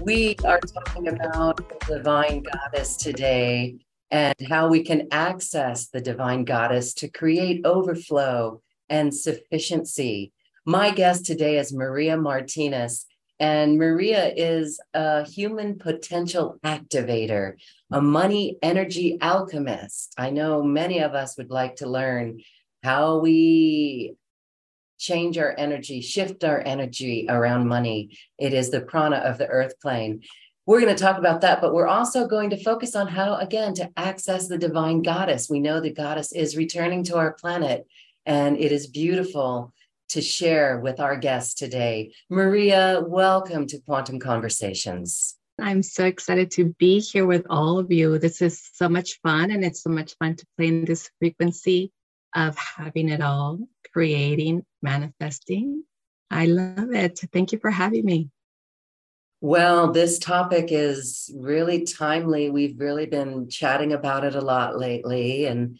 We are talking about the divine goddess today and how we can access the divine goddess to create overflow and sufficiency. My guest today is Maria Martinez, and Maria is a human potential activator, a money energy alchemist. I know many of us would like to learn how we change our energy, shift our energy around money. It is the prana of the earth plane. We're going to talk about that, but we're also going to focus on how, again, to access the divine goddess. We know the goddess is returning to our planet, and it is beautiful to share with our guests today. Maria, welcome to Quantum Conversations. I'm so excited to be here with all of you. This is so much fun, and it's so much fun to play in this frequency of having it all, creating, manifesting. I love it. Thank you for having me. Well, this topic is really timely. We've really been chatting about it a lot lately and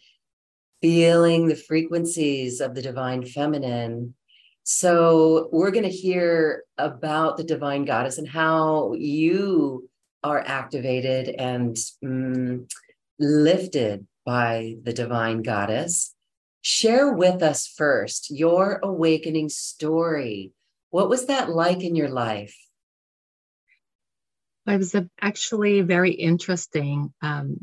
feeling the frequencies of the divine feminine. So, we're going to hear about the divine goddess and how you are activated and mm, lifted by the divine goddess. Share with us first your awakening story. What was that like in your life? It was actually very interesting. Um,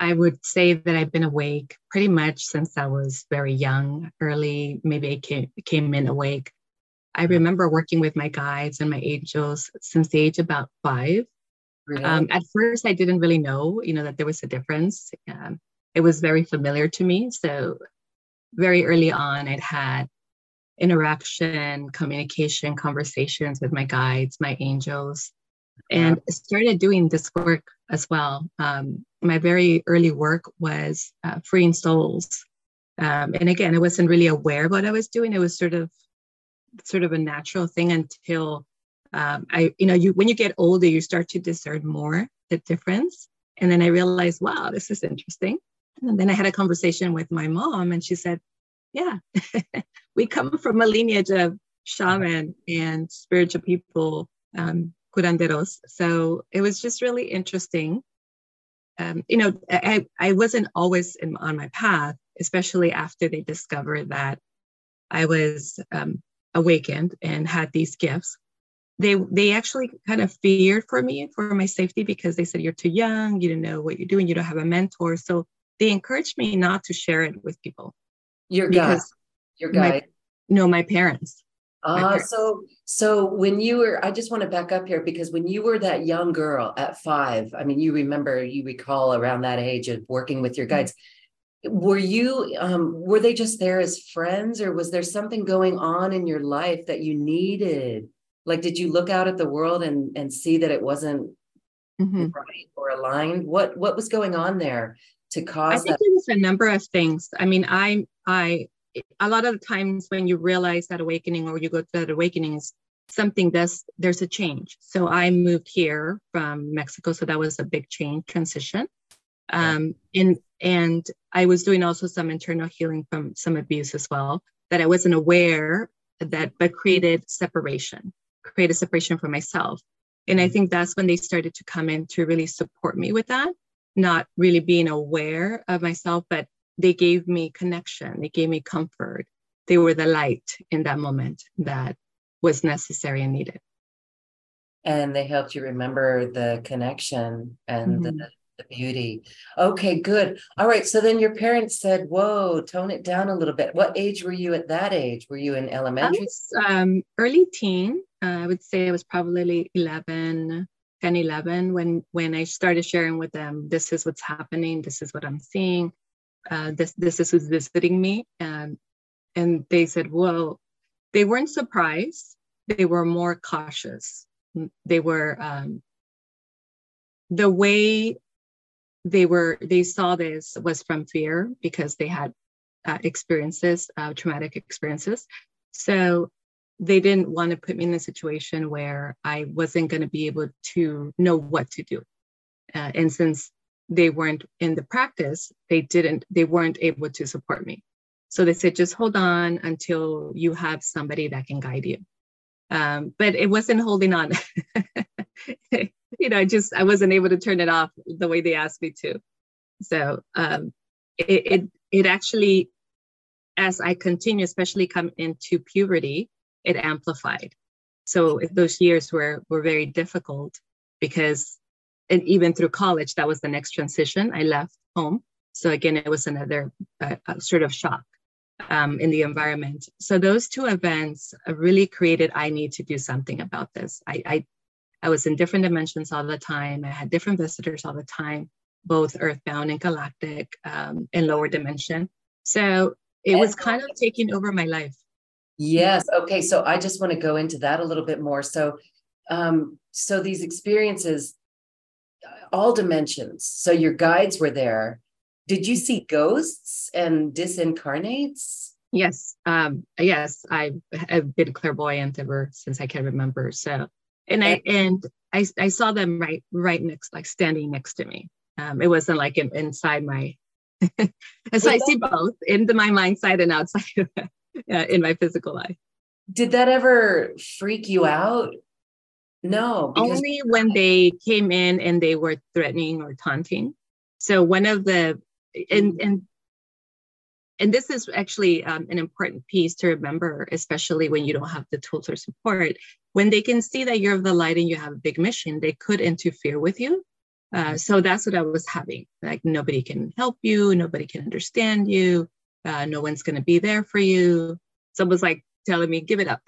I would say that I've been awake pretty much since I was very young, early, maybe I came, came in awake. I remember working with my guides and my angels since the age about five. Really? Um, at first, I didn't really know, you know, that there was a difference. Um, it was very familiar to me. So very early on, I'd had interaction, communication, conversations with my guides, my angels, and started doing this work as well. Um, my very early work was uh, freeing souls. Um, and again, I wasn't really aware of what I was doing. It was sort of sort of a natural thing until um, I, you know, you when you get older, you start to discern more the difference. And then I realized, wow, this is interesting. And then I had a conversation with my mom, and she said, Yeah, we come from a lineage of shaman and spiritual people, um, curanderos. So it was just really interesting. Um, you know, I, I wasn't always in, on my path, especially after they discovered that I was um, awakened and had these gifts. They, they actually kind of feared for me for my safety because they said you're too young you don't know what you're doing you don't have a mentor so they encouraged me not to share it with people. Your guys, your guy. no, my parents. Uh, so so when you were, I just want to back up here because when you were that young girl at five, I mean, you remember, you recall around that age of working with your guides. Were you, um, were they just there as friends, or was there something going on in your life that you needed? Like, did you look out at the world and and see that it wasn't mm-hmm. right or aligned? What what was going on there to cause I think it was a number of things. I mean, I I a lot of the times when you realize that awakening or you go through that awakening is something does there's a change. So I moved here from Mexico, so that was a big change transition. Um, and and I was doing also some internal healing from some abuse as well that I wasn't aware that, but created separation, created separation for myself. And I mm-hmm. think that's when they started to come in to really support me with that not really being aware of myself, but they gave me connection, they gave me comfort. They were the light in that moment that was necessary and needed. And they helped you remember the connection and mm-hmm. the, the beauty. Okay, good. All right. So then your parents said, Whoa, tone it down a little bit. What age were you at that age? Were you in elementary? Was, um, early teen. Uh, I would say I was probably 11, 10 11 when when i started sharing with them this is what's happening this is what i'm seeing uh, this this is who's visiting me and and they said well they weren't surprised. They were more cautious. They were um, the way they were they saw this was from fear because they had uh, experiences uh, traumatic experiences. So they didn't want to put me in a situation where i wasn't going to be able to know what to do. Uh, and since they weren't in the practice they didn't they weren't able to support me. So they said just hold on until you have somebody that can guide you. Um, but it wasn't holding on. You know, I just I wasn't able to turn it off the way they asked me to. So um, it, it it actually, as I continue, especially come into puberty, it amplified. So those years were were very difficult because, and even through college, that was the next transition. I left home, so again, it was another uh, sort of shock um, in the environment. So those two events really created. I need to do something about this. I, I I was in different dimensions all the time. I had different visitors all the time, both earthbound and galactic um, in lower dimension. So it was kind of taking over my life. Yes. Okay. So I just want to go into that a little bit more. So, um, so these experiences, all dimensions. So your guides were there. Did you see ghosts and disincarnates? Yes. Um, yes. I, I've been clairvoyant ever since I can remember. So and I and I, I saw them right right next like standing next to me um, it wasn't like in, inside my so I see both in the, my mind side and outside uh, in my physical life did that ever freak you out no because- only when they came in and they were threatening or taunting so one of the and and and this is actually um, an important piece to remember, especially when you don't have the tools or support. When they can see that you're of the light and you have a big mission, they could interfere with you. Uh, so that's what I was having. Like nobody can help you, nobody can understand you, uh, no one's going to be there for you. Someone's like telling me, "Give it up,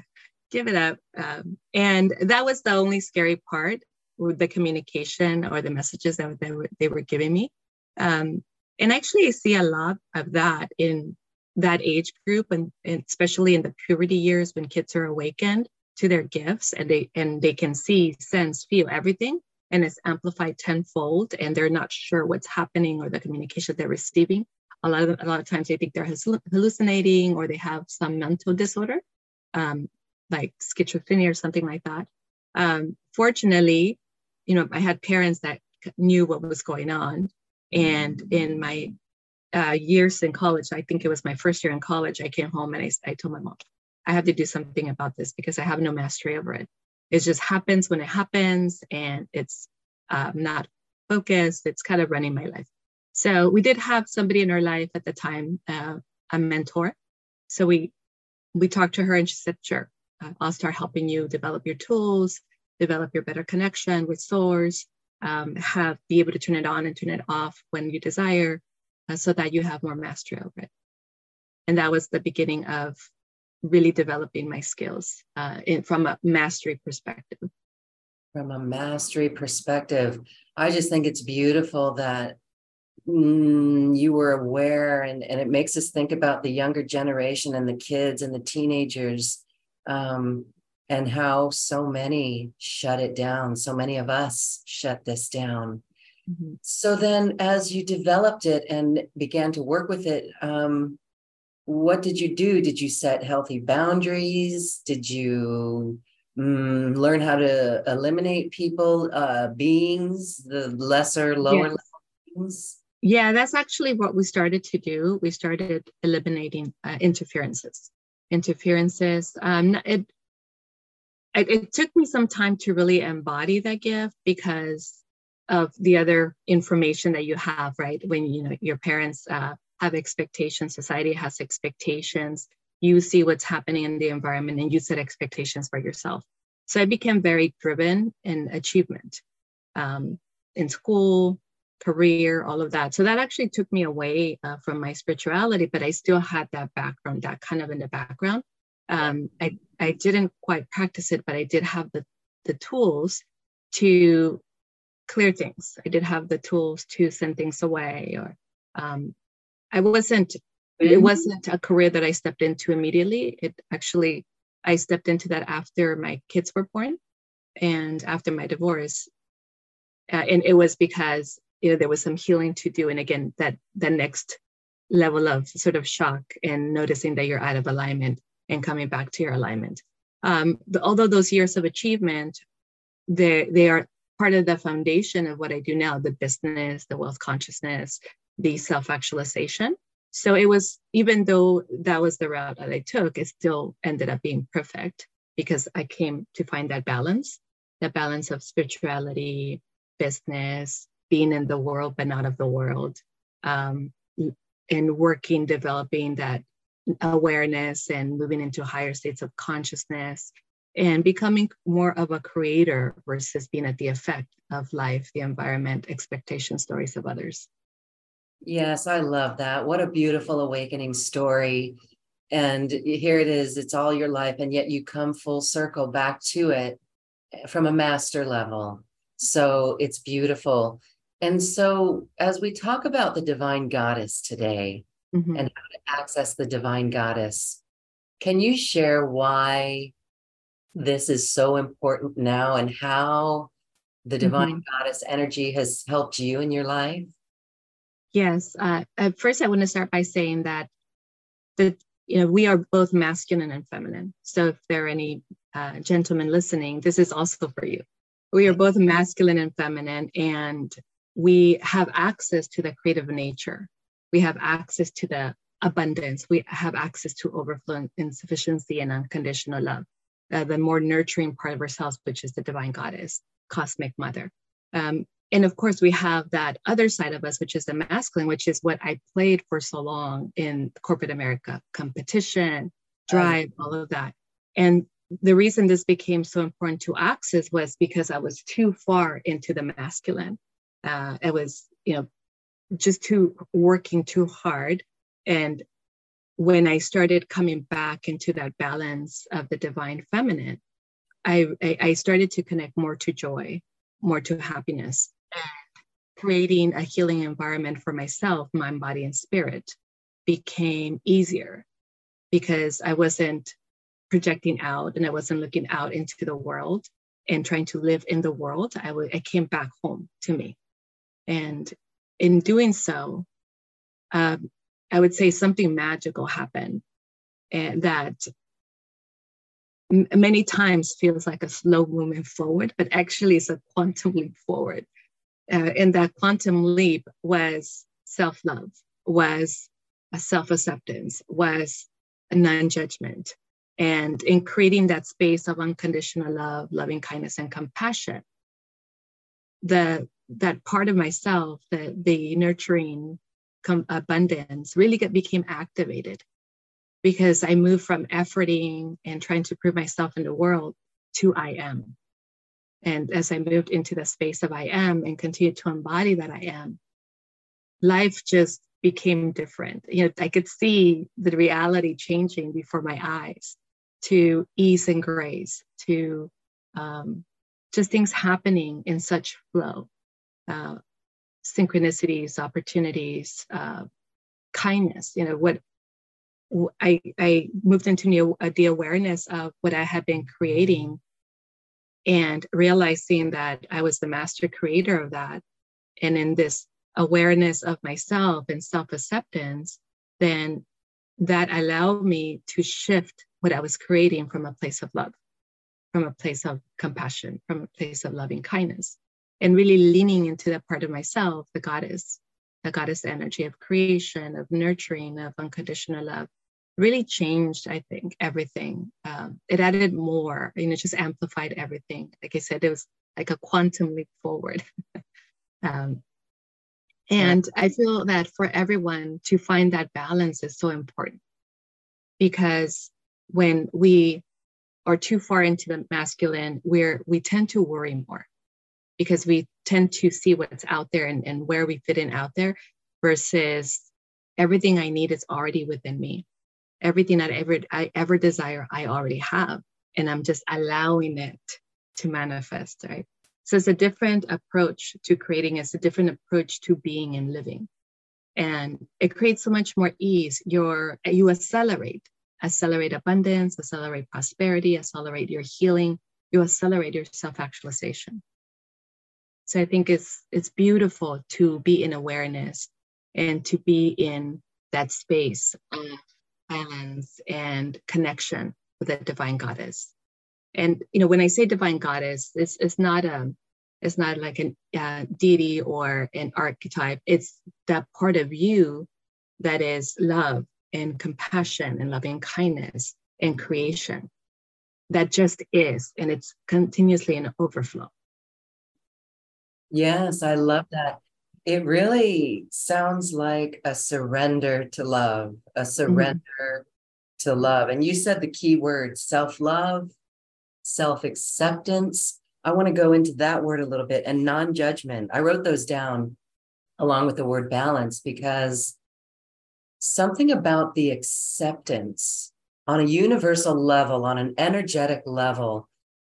give it up," um, and that was the only scary part with the communication or the messages that they were, they were giving me. Um, and actually, I see a lot of that in that age group, and, and especially in the puberty years when kids are awakened to their gifts and they and they can see, sense, feel everything, and it's amplified tenfold, and they're not sure what's happening or the communication they're receiving. A lot of a lot of times they think they're hallucinating or they have some mental disorder, um, like schizophrenia or something like that. Um, fortunately, you know, I had parents that knew what was going on and in my uh, years in college, I think it was my first year in college, I came home and I, I told my mom, I have to do something about this because I have no mastery over it. It just happens when it happens and it's um, not focused. It's kind of running my life. So we did have somebody in our life at the time, uh, a mentor. So we we talked to her and she said, sure, uh, I'll start helping you develop your tools, develop your better connection with source, um, have be able to turn it on and turn it off when you desire uh, so that you have more mastery over it and that was the beginning of really developing my skills uh, in, from a mastery perspective from a mastery perspective i just think it's beautiful that mm, you were aware and, and it makes us think about the younger generation and the kids and the teenagers um, and how so many shut it down. So many of us shut this down. Mm-hmm. So then, as you developed it and began to work with it, um, what did you do? Did you set healthy boundaries? Did you mm, learn how to eliminate people, uh, beings, the lesser, lower yes. beings? Yeah, that's actually what we started to do. We started eliminating uh, interferences. Interferences. Um, it, it, it took me some time to really embody that gift because of the other information that you have, right? When you know your parents uh, have expectations, society has expectations. You see what's happening in the environment, and you set expectations for yourself. So I became very driven in achievement, um, in school, career, all of that. So that actually took me away uh, from my spirituality, but I still had that background, that kind of in the background. Um, I, I didn't quite practice it, but I did have the, the tools to clear things. I did have the tools to send things away or um, I wasn't, it mm-hmm. wasn't a career that I stepped into immediately. It actually, I stepped into that after my kids were born and after my divorce. uh, and it was because you know there was some healing to do. And again that the next level of sort of shock and noticing that you're out of alignment and coming back to your alignment. Um, the, although those years of achievement they they are part of the foundation of what i do now the business the wealth consciousness the self-actualization. So it was even though that was the route that i took it still ended up being perfect because i came to find that balance that balance of spirituality business being in the world but not of the world. Um, and working developing that awareness and moving into higher states of consciousness and becoming more of a creator versus being at the effect of life the environment expectation stories of others. Yes i love that. What a beautiful awakening story. And here it is it's all your life and yet you come full circle back to it from a master level. So it's beautiful and so, as we talk about the divine goddess today mm-hmm. and how to access the divine goddess, can you share why this is so important now and how the divine mm-hmm. goddess energy has helped you in your life? Yes. Uh, at first, I want to start by saying that the you know we are both masculine and feminine. So if there are any uh, gentlemen listening, this is also for you. We are both masculine and feminine, and we have access to the creative nature. We have access to the abundance. We have access to overflow and sufficiency and unconditional love. Uh, the more nurturing part of ourselves, which is the divine goddess, cosmic mother. Um, and of course, we have that other side of us, which is the masculine, which is what I played for so long in corporate America competition, drive, all of that. And the reason this became so important to access was because I was too far into the masculine uh, I was, you know, just too working too hard. And when I started coming back into that balance of the divine feminine, I, I, I started to connect more to joy, more to happiness, and creating a healing environment for myself, mind, body, and spirit became easier because I wasn't projecting out and I wasn't looking out into the world and trying to live in the world. I, w- I came back home to me. And in doing so, um, I would say something magical happened and that m- many times feels like a slow movement forward, but actually it's a quantum leap forward. Uh, and that quantum leap was self love, was a self acceptance, was non judgment. And in creating that space of unconditional love, loving kindness, and compassion, the that part of myself, that the nurturing com- abundance, really get, became activated because I moved from efforting and trying to prove myself in the world to I am. And as I moved into the space of I am and continued to embody that I am, life just became different. You know, I could see the reality changing before my eyes to ease and grace, to um, just things happening in such flow uh, synchronicities, opportunities, uh, kindness. You know what I I moved into new, uh, the awareness of what I had been creating, and realizing that I was the master creator of that, and in this awareness of myself and self acceptance, then that allowed me to shift what I was creating from a place of love, from a place of compassion, from a place of loving kindness and really leaning into that part of myself, the goddess, the goddess energy of creation, of nurturing, of unconditional love, really changed, I think, everything. Um, it added more, you know, just amplified everything. Like I said, it was like a quantum leap forward. um, and I feel that for everyone to find that balance is so important because when we are too far into the masculine, we're we tend to worry more because we tend to see what's out there and, and where we fit in out there versus everything I need is already within me. Everything that I ever I ever desire, I already have. And I'm just allowing it to manifest, right? So it's a different approach to creating, it's a different approach to being and living. And it creates so much more ease. You accelerate, accelerate abundance, accelerate prosperity, accelerate your healing, you accelerate your self-actualization So I think it's it's beautiful to be in awareness and to be in that space of balance and connection with the divine goddess. And you know, when I say divine goddess, it's it's not a it's not like a uh, deity or an archetype. It's that part of you that is love and compassion and loving kindness and creation that just is, and it's continuously an overflow. Yes, I love that. It really sounds like a surrender to love, a mm-hmm. surrender mm-hmm. to love. And you said the key words self love, self acceptance. I want to go into that word a little bit and non judgment. I wrote those down along with the word balance because something about the acceptance on a universal level, on an energetic level,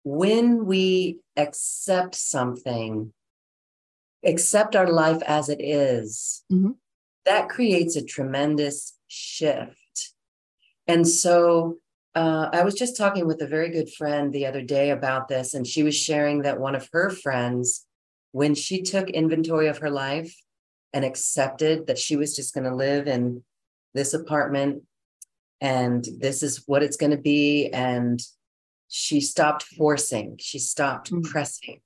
when we accept something, accept our life as it is, mm-hmm. that creates a tremendous shift. And so uh, I was just talking with a very good friend the other day about this, and she was sharing that one of her friends, when she took inventory of her life and accepted that she was just going to live in this apartment and this is what it's going to be, and she stopped forcing, she stopped mm-hmm. pressing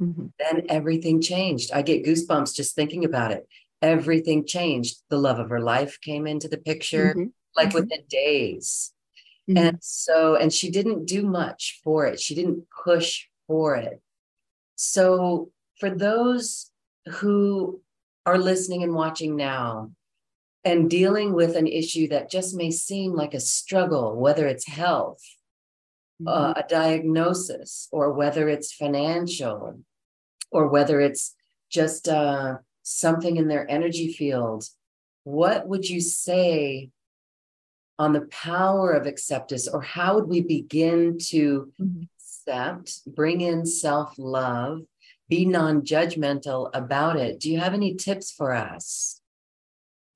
Mm-hmm. Then everything changed. I get goosebumps just thinking about it. Everything changed. The love of her life came into the picture mm-hmm. like mm-hmm. within days. Mm-hmm. And so, and she didn't do much for it, she didn't push for it. So, for those who are listening and watching now, and dealing with an issue that just may seem like a struggle, whether it's health, uh, mm-hmm. a diagnosis, or whether it's financial, or whether it's just uh, something in their energy field, what would you say on the power of acceptance, or how would we begin to mm-hmm. accept, bring in self love, be non judgmental about it? Do you have any tips for us?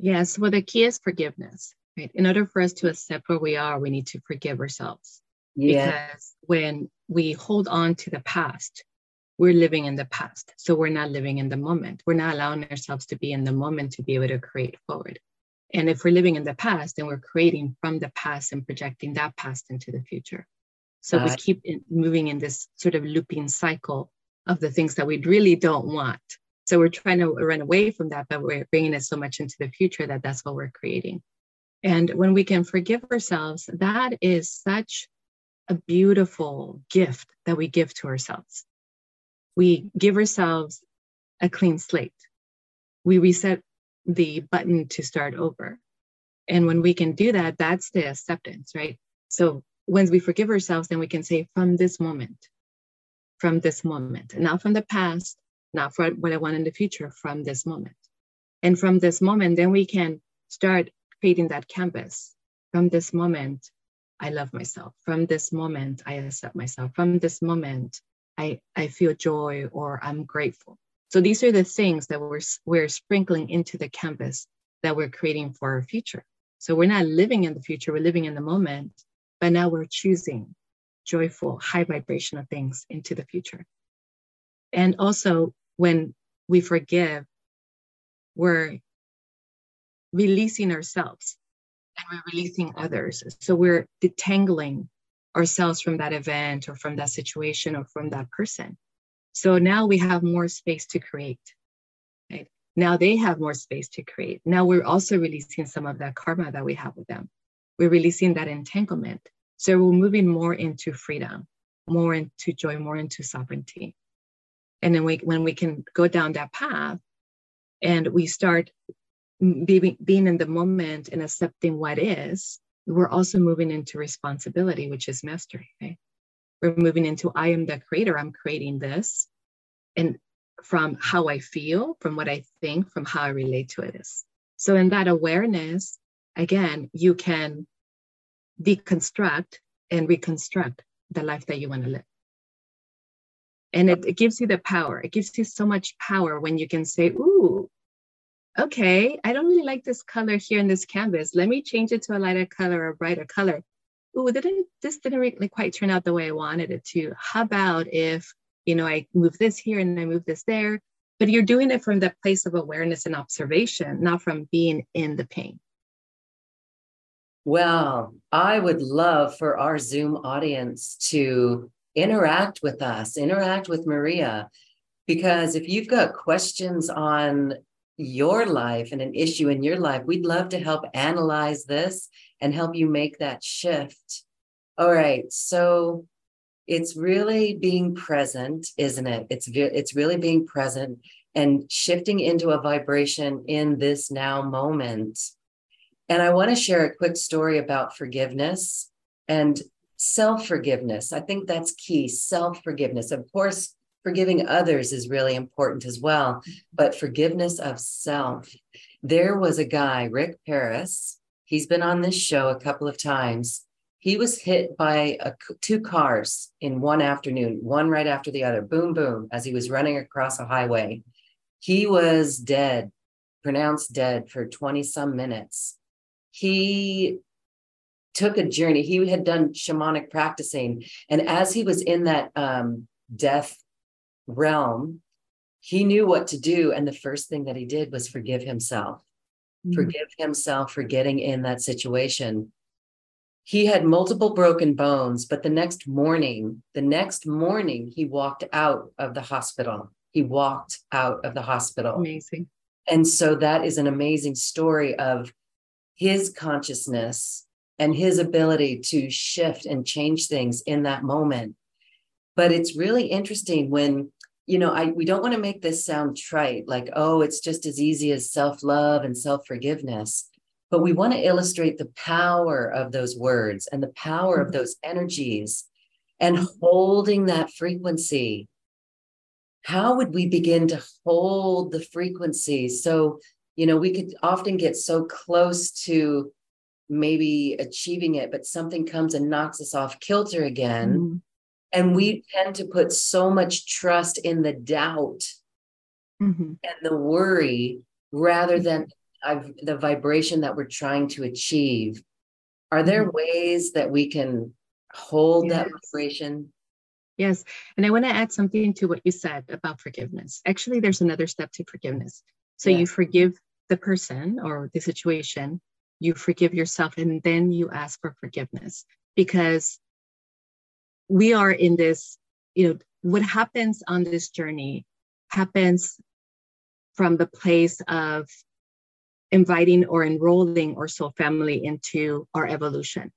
Yes, well, the key is forgiveness. Right? In order for us to accept where we are, we need to forgive ourselves. Yeah. Because when we hold on to the past, we're living in the past. So we're not living in the moment. We're not allowing ourselves to be in the moment to be able to create forward. And if we're living in the past, then we're creating from the past and projecting that past into the future. So uh, we keep moving in this sort of looping cycle of the things that we really don't want. So we're trying to run away from that, but we're bringing it so much into the future that that's what we're creating. And when we can forgive ourselves, that is such a beautiful gift that we give to ourselves we give ourselves a clean slate. We reset the button to start over. And when we can do that, that's the acceptance, right? So once we forgive ourselves, then we can say, from this moment, from this moment, not from the past, not for what I want in the future, from this moment. And from this moment, then we can start creating that canvas. From this moment, I love myself. From this moment, I accept myself. From this moment, I, I feel joy or I'm grateful. So these are the things that we're, we're sprinkling into the canvas that we're creating for our future. So we're not living in the future, we're living in the moment, but now we're choosing joyful, high vibrational things into the future. And also, when we forgive, we're releasing ourselves and we're releasing others. So we're detangling ourselves from that event or from that situation or from that person. So now we have more space to create. Right? Now they have more space to create. Now we're also releasing some of that karma that we have with them. We're releasing that entanglement. So we're moving more into freedom, more into joy, more into sovereignty. And then we, when we can go down that path and we start being, being in the moment and accepting what is, we're also moving into responsibility, which is mastery. We're moving into I am the creator, I'm creating this. And from how I feel, from what I think, from how I relate to it is. So, in that awareness, again, you can deconstruct and reconstruct the life that you want to live. And it, it gives you the power. It gives you so much power when you can say, Ooh, okay, I don't really like this color here in this canvas. Let me change it to a lighter color or brighter color. Ooh, didn't, this didn't really quite turn out the way I wanted it to. How about if you know, I move this here and I move this there. But you're doing it from the place of awareness and observation, not from being in the pain. Well, I would love for our Zoom audience to interact with us, interact with Maria, because if you've got questions on your life and an issue in your life, we'd love to help analyze this and help you make that shift. All right. So it's really being present, isn't it? It's it's really being present and shifting into a vibration in this now moment. And I want to share a quick story about forgiveness and self forgiveness. I think that's key self forgiveness. Of course, forgiving others is really important as well, but forgiveness of self. There was a guy, Rick Paris. He's been on this show a couple of times. He was hit by a, two cars in one afternoon, one right after the other, boom, boom, as he was running across a highway. He was dead, pronounced dead for 20 some minutes. He took a journey. He had done shamanic practicing. And as he was in that um, death realm, he knew what to do. And the first thing that he did was forgive himself, mm-hmm. forgive himself for getting in that situation. He had multiple broken bones, but the next morning, the next morning, he walked out of the hospital he walked out of the hospital. Amazing. And so that is an amazing story of his consciousness and his ability to shift and change things in that moment. But it's really interesting when, you know, I we don't want to make this sound trite, like, oh, it's just as easy as self-love and self-forgiveness. But we want to illustrate the power of those words and the power of mm-hmm. those energies and holding that frequency how would we begin to hold the frequency? So, you know, we could often get so close to maybe achieving it, but something comes and knocks us off kilter again. Mm-hmm. And we tend to put so much trust in the doubt mm-hmm. and the worry rather than the vibration that we're trying to achieve. Are there mm-hmm. ways that we can hold yes. that vibration? Yes. And I want to add something to what you said about forgiveness. Actually, there's another step to forgiveness. So you forgive the person or the situation, you forgive yourself, and then you ask for forgiveness because we are in this, you know, what happens on this journey happens from the place of inviting or enrolling our soul family into our evolution.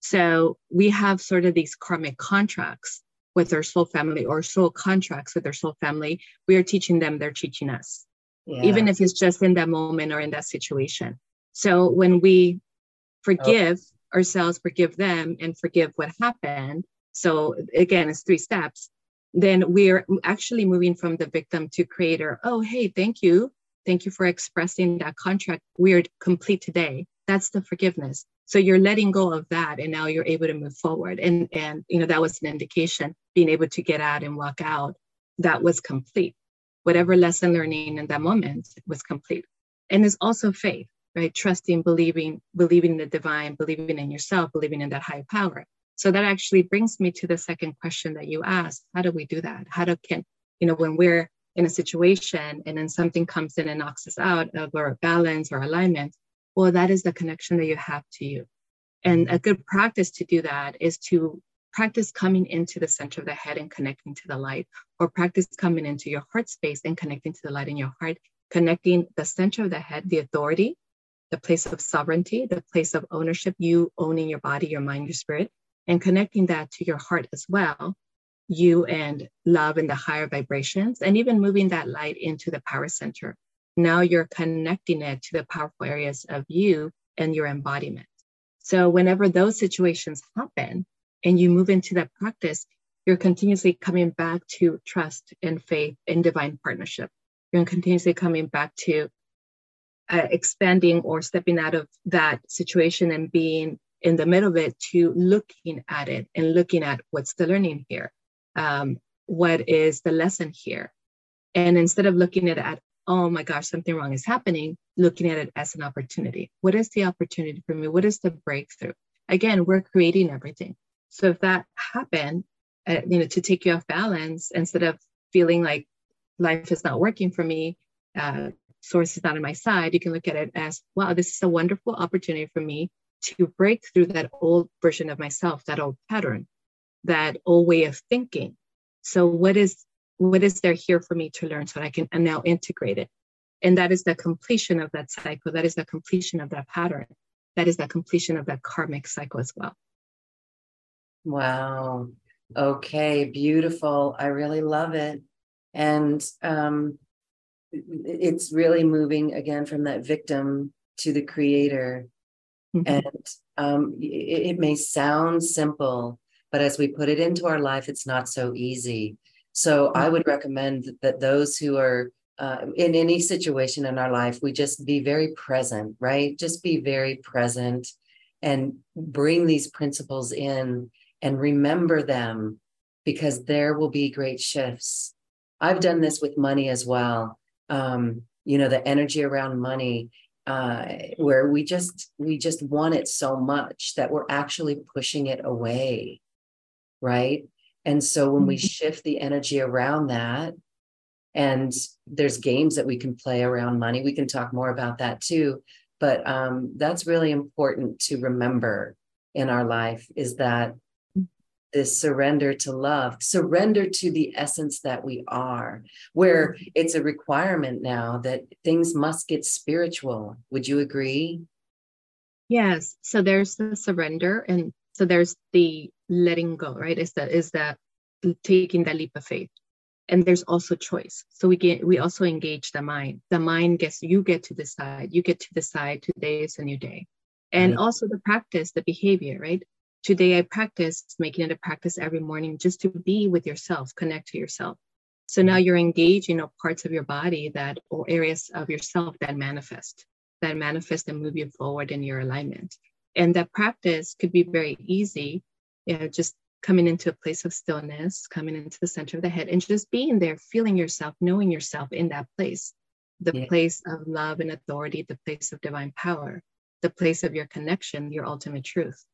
So we have sort of these karmic contracts with our soul family or soul contracts with their soul family, we are teaching them, they're teaching us, yeah. even if it's just in that moment or in that situation. So when we forgive oh. ourselves, forgive them, and forgive what happened, so again, it's three steps, then we're actually moving from the victim to creator. Oh, hey, thank you. Thank you for expressing that contract. We're complete today. That's the forgiveness. So you're letting go of that and now you're able to move forward. And and you know, that was an indication, being able to get out and walk out, that was complete. Whatever lesson learning in that moment was complete. And it's also faith, right? Trusting, believing, believing in the divine, believing in yourself, believing in that higher power. So that actually brings me to the second question that you asked. How do we do that? How do can, you know, when we're in a situation and then something comes in and knocks us out of our balance or alignment, well, that is the connection that you have to you. And a good practice to do that is to practice coming into the center of the head and connecting to the light, or practice coming into your heart space and connecting to the light in your heart, connecting the center of the head, the authority, the place of sovereignty, the place of ownership, you owning your body, your mind, your spirit, and connecting that to your heart as well, you and love and the higher vibrations, and even moving that light into the power center now you're connecting it to the powerful areas of you and your embodiment. So whenever those situations happen and you move into that practice, you're continuously coming back to trust and faith in divine partnership. You're continuously coming back to uh, expanding or stepping out of that situation and being in the middle of it to looking at it and looking at what's the learning here. Um, what is the lesson here? And instead of looking at it at oh my gosh, something wrong is happening, looking at it as an opportunity. What is the opportunity for me? What is the breakthrough? Again, we're creating everything. So if that happened uh, you know, to take you off balance instead of feeling like life is not working for me, uh, source is not on my side. You can look at it as, wow, this is a wonderful opportunity for me to break through that old version of myself, that old pattern, that old way of thinking. So what is what is there here for me to learn so I can now integrate it? And that is the completion of that cycle. That is the completion of that pattern. That is the completion of that karmic cycle as well. Wow. Okay, beautiful. I really love it. And um, it's really moving again from that victim to the creator. Mm-hmm. And um, it, it may sound simple, but as we put it into our life, it's not so easy. So I mm-hmm. would recommend that those who are uh, in any situation in our life, we just be very present, right? Just be very present and bring these principles in and remember them because there will be great shifts. I've done this with money as well. Um, you know, the energy around money, uh, where we just we just want it so much that we're actually pushing it away, right? And so when we mm-hmm. shift the energy around that, and there's games that we can play around money, we can talk more about that too. But um, that's really important to remember in our life is that this surrender to love, surrender to the essence that we are, where mm-hmm. it's a requirement now that things must get spiritual. Would you agree? Yes. So there's the surrender, and so there's the letting go, right? Is that is that taking that leap of faith. And there's also choice. So we get we also engage the mind. The mind gets you get to decide. You get to decide today is a new day. And right. also the practice, the behavior, right? Today, I practice making it a practice every morning just to be with yourself, connect to yourself. So now mm-hmm. you're engaging you parts of your body that or areas of yourself that manifest, that manifest and move you forward in your alignment. And that practice could be very easy, you know, just coming into a place of stillness, coming into the center of the head, and just being there, feeling yourself, knowing yourself in that place, the yeah. place of love and authority, the place of divine power, the place of your connection, your ultimate truth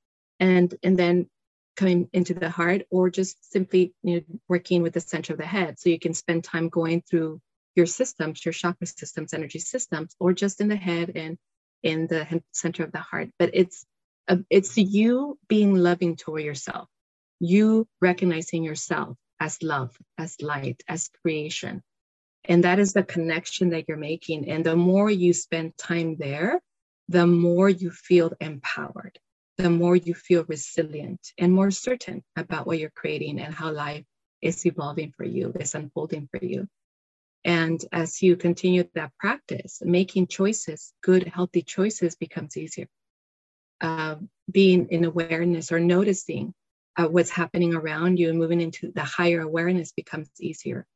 and and then coming into the heart or just simply you know, working with the center of the head. So you can spend time going through your systems your chakra systems energy systems or just in the head and in the center of the heart. But it's uh, it's you being loving toward yourself you recognizing yourself as love as light as creation. And that is the connection that you're making. And the more you spend time there the more you feel empowered the more you feel resilient and more certain about what you're creating and how life is evolving for you, is unfolding for you. And as you continue that practice, making choices, good, healthy choices becomes easier. Uh, being in awareness or noticing uh, what's happening around you and moving into the higher awareness becomes easier,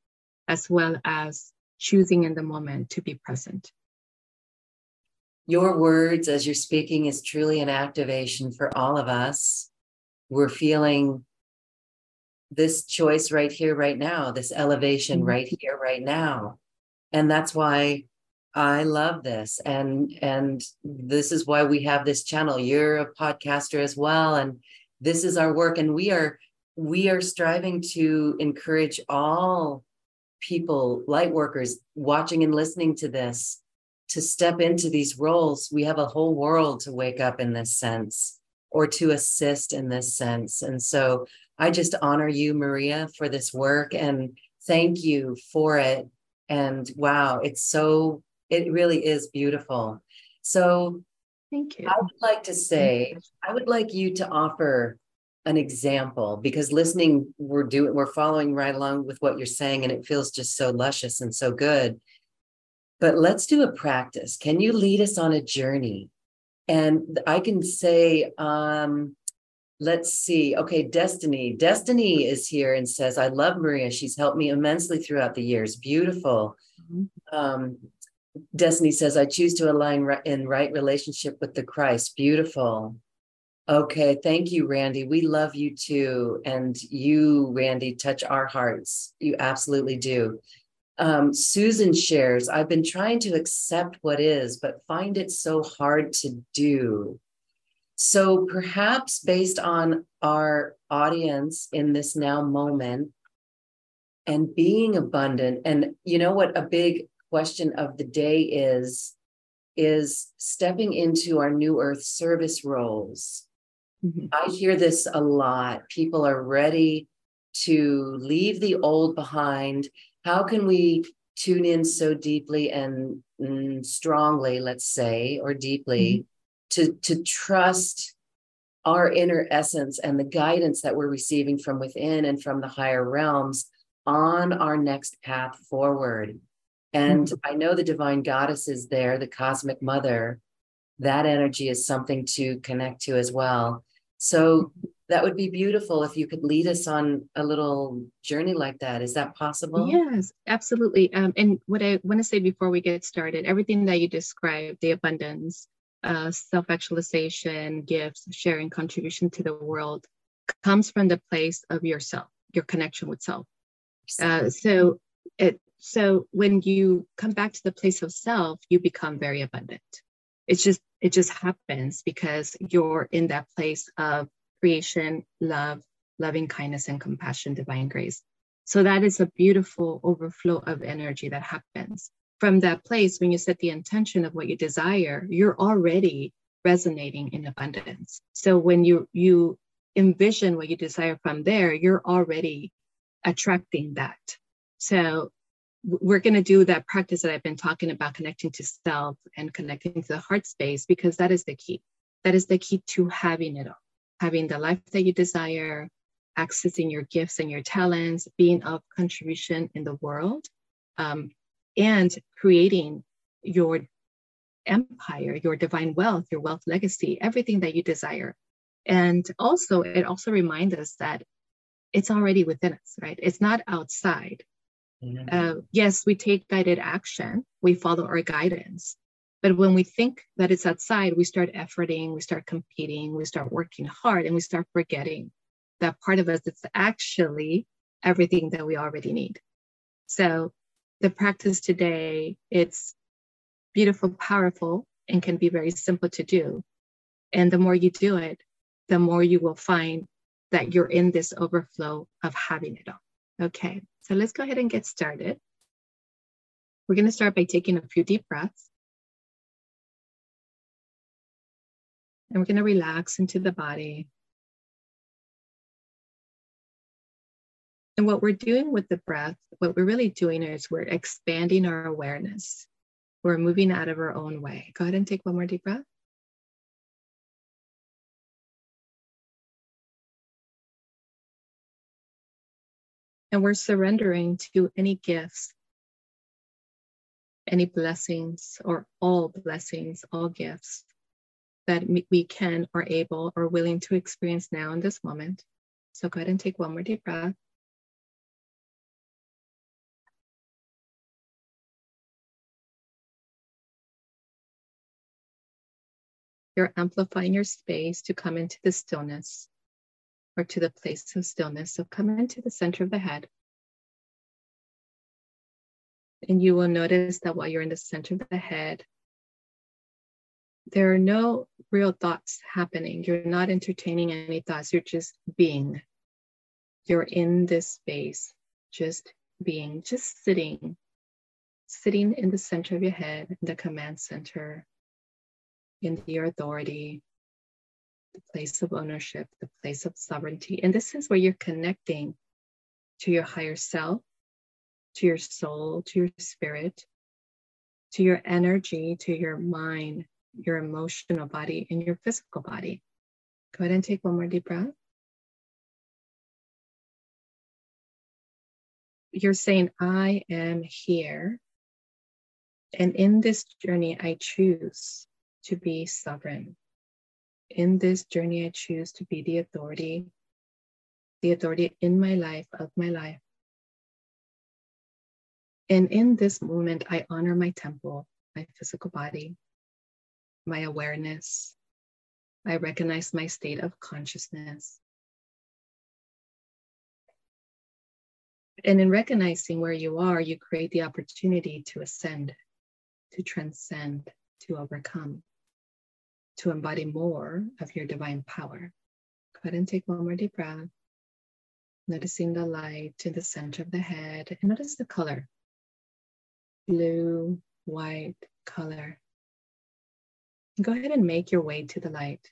as well as choosing in the moment to be present your words as you're speaking is truly an activation for all of us. We're feeling this choice right here, right now, this elevation mm-hmm. right here, right now. And that's why I love this. And and this is why we have this channel. You're a podcaster as well. And this is our work. And we are we are striving to encourage all people, light workers watching and listening to this to step into these roles, we have a whole world to wake up in this sense or to assist in this sense. And so I just honor you, Maria, for this work and thank you for it. And wow, it's so, it really is beautiful. So thank you. I would like to say, I would like you to offer an example because listening, we're doing, we're following right along with what you're saying, and it feels just so luscious and so good. But let's do a practice. Can you lead us on a journey? And I can say, um, let's see. Okay, Destiny. Destiny is here and says, I love Maria. She's helped me immensely throughout the years. Beautiful. Mm-hmm. Um, Destiny says, I choose to align in right relationship with the Christ. Beautiful. Okay, thank you, Randy. We love you too. And you, Randy, touch our hearts. You absolutely do um, Susan shares, I've been trying to accept what is, but find it so hard to do. So perhaps based on our audience in this now moment and being abundant, and you know what a big question of the day is, is stepping into our new earth service roles. Mm-hmm. I hear this a lot. People are ready to leave the old behind. How can we tune in so deeply and mm, strongly, let's say, or deeply mm-hmm. to, to trust our inner essence and the guidance that we're receiving from within and from the higher realms on our next path forward. And mm-hmm. I know the divine goddess is there, the cosmic mother. That energy is something to connect to as well. So that would be beautiful if you could lead us on a little journey like that. Is that possible? Yes, absolutely. Um, and what I want to say before we get started, everything that you described, the abundance, uh, self actualization, gifts, sharing, contribution to the world, comes from the place of yourself, your connection with self. Uh, so, it, so when you come back to the place of self, you become very abundant. It's just it just happens because you're in that place of creation, love, loving kindness, and compassion, divine grace. So that is a beautiful overflow of energy that happens. From that place, when you set the intention of what you desire, you're already resonating in abundance. So when you you envision what you desire from there, you're already attracting that. So we're going to do that practice that I've been talking about, connecting to self and connecting to the heart space, because that is the key. That is the key to having it all having the life that you desire, accessing your gifts and your talents, being of contribution in the world, um, and creating your empire, your divine wealth, your wealth legacy, everything that you desire. And also, it also reminds us that it's already within us, right? It's not outside. Mm-hmm. Uh, yes, we take guided action, we follow our guidance, but when we think that it's outside, we start efforting, we start competing, we start working hard, and we start forgetting that part of us that's actually everything that we already need. So the practice today, it's beautiful, powerful, and can be very simple to do. And the more you do it, the more you will find that you're in this overflow of having it all. Okay, so let's go ahead and get started. We're going to start by taking a few deep breaths. And we're going to relax into the body. And what we're doing with the breath, what we're really doing is we're expanding our awareness. We're moving out of our own way. Go ahead and take one more deep breath. And we're surrendering to any gifts, any blessings, or all blessings, all gifts that we can or able or willing to experience now in this moment. So go ahead and take one more deep breath. You're amplifying your space to come into the stillness or to the place of stillness. So come into the center of the head. And you will notice that while you're in the center of the head, there are no real thoughts happening. You're not entertaining any thoughts. You're just being. You're in this space, just being, just sitting, sitting in the center of your head, the command center, in your authority, the place of ownership, the place of sovereignty. And this is where you're connecting to your higher self, to your soul, to your spirit, to your energy, to your mind, your emotional body and your physical body. Go ahead and take one more deep breath. You're saying, I am here. And in this journey, I choose to be sovereign. In this journey, I choose to be the authority, the authority in my life, of my life. And in this moment, I honor my temple, my physical body my awareness. I recognize my state of consciousness. And in recognizing where you are, you create the opportunity to ascend, to transcend, to overcome. to embody more of your divine power. Go ahead and take one more deep breath. Noticing the light in the center of the head and notice the color blue, white color. Go ahead and make your way to the light.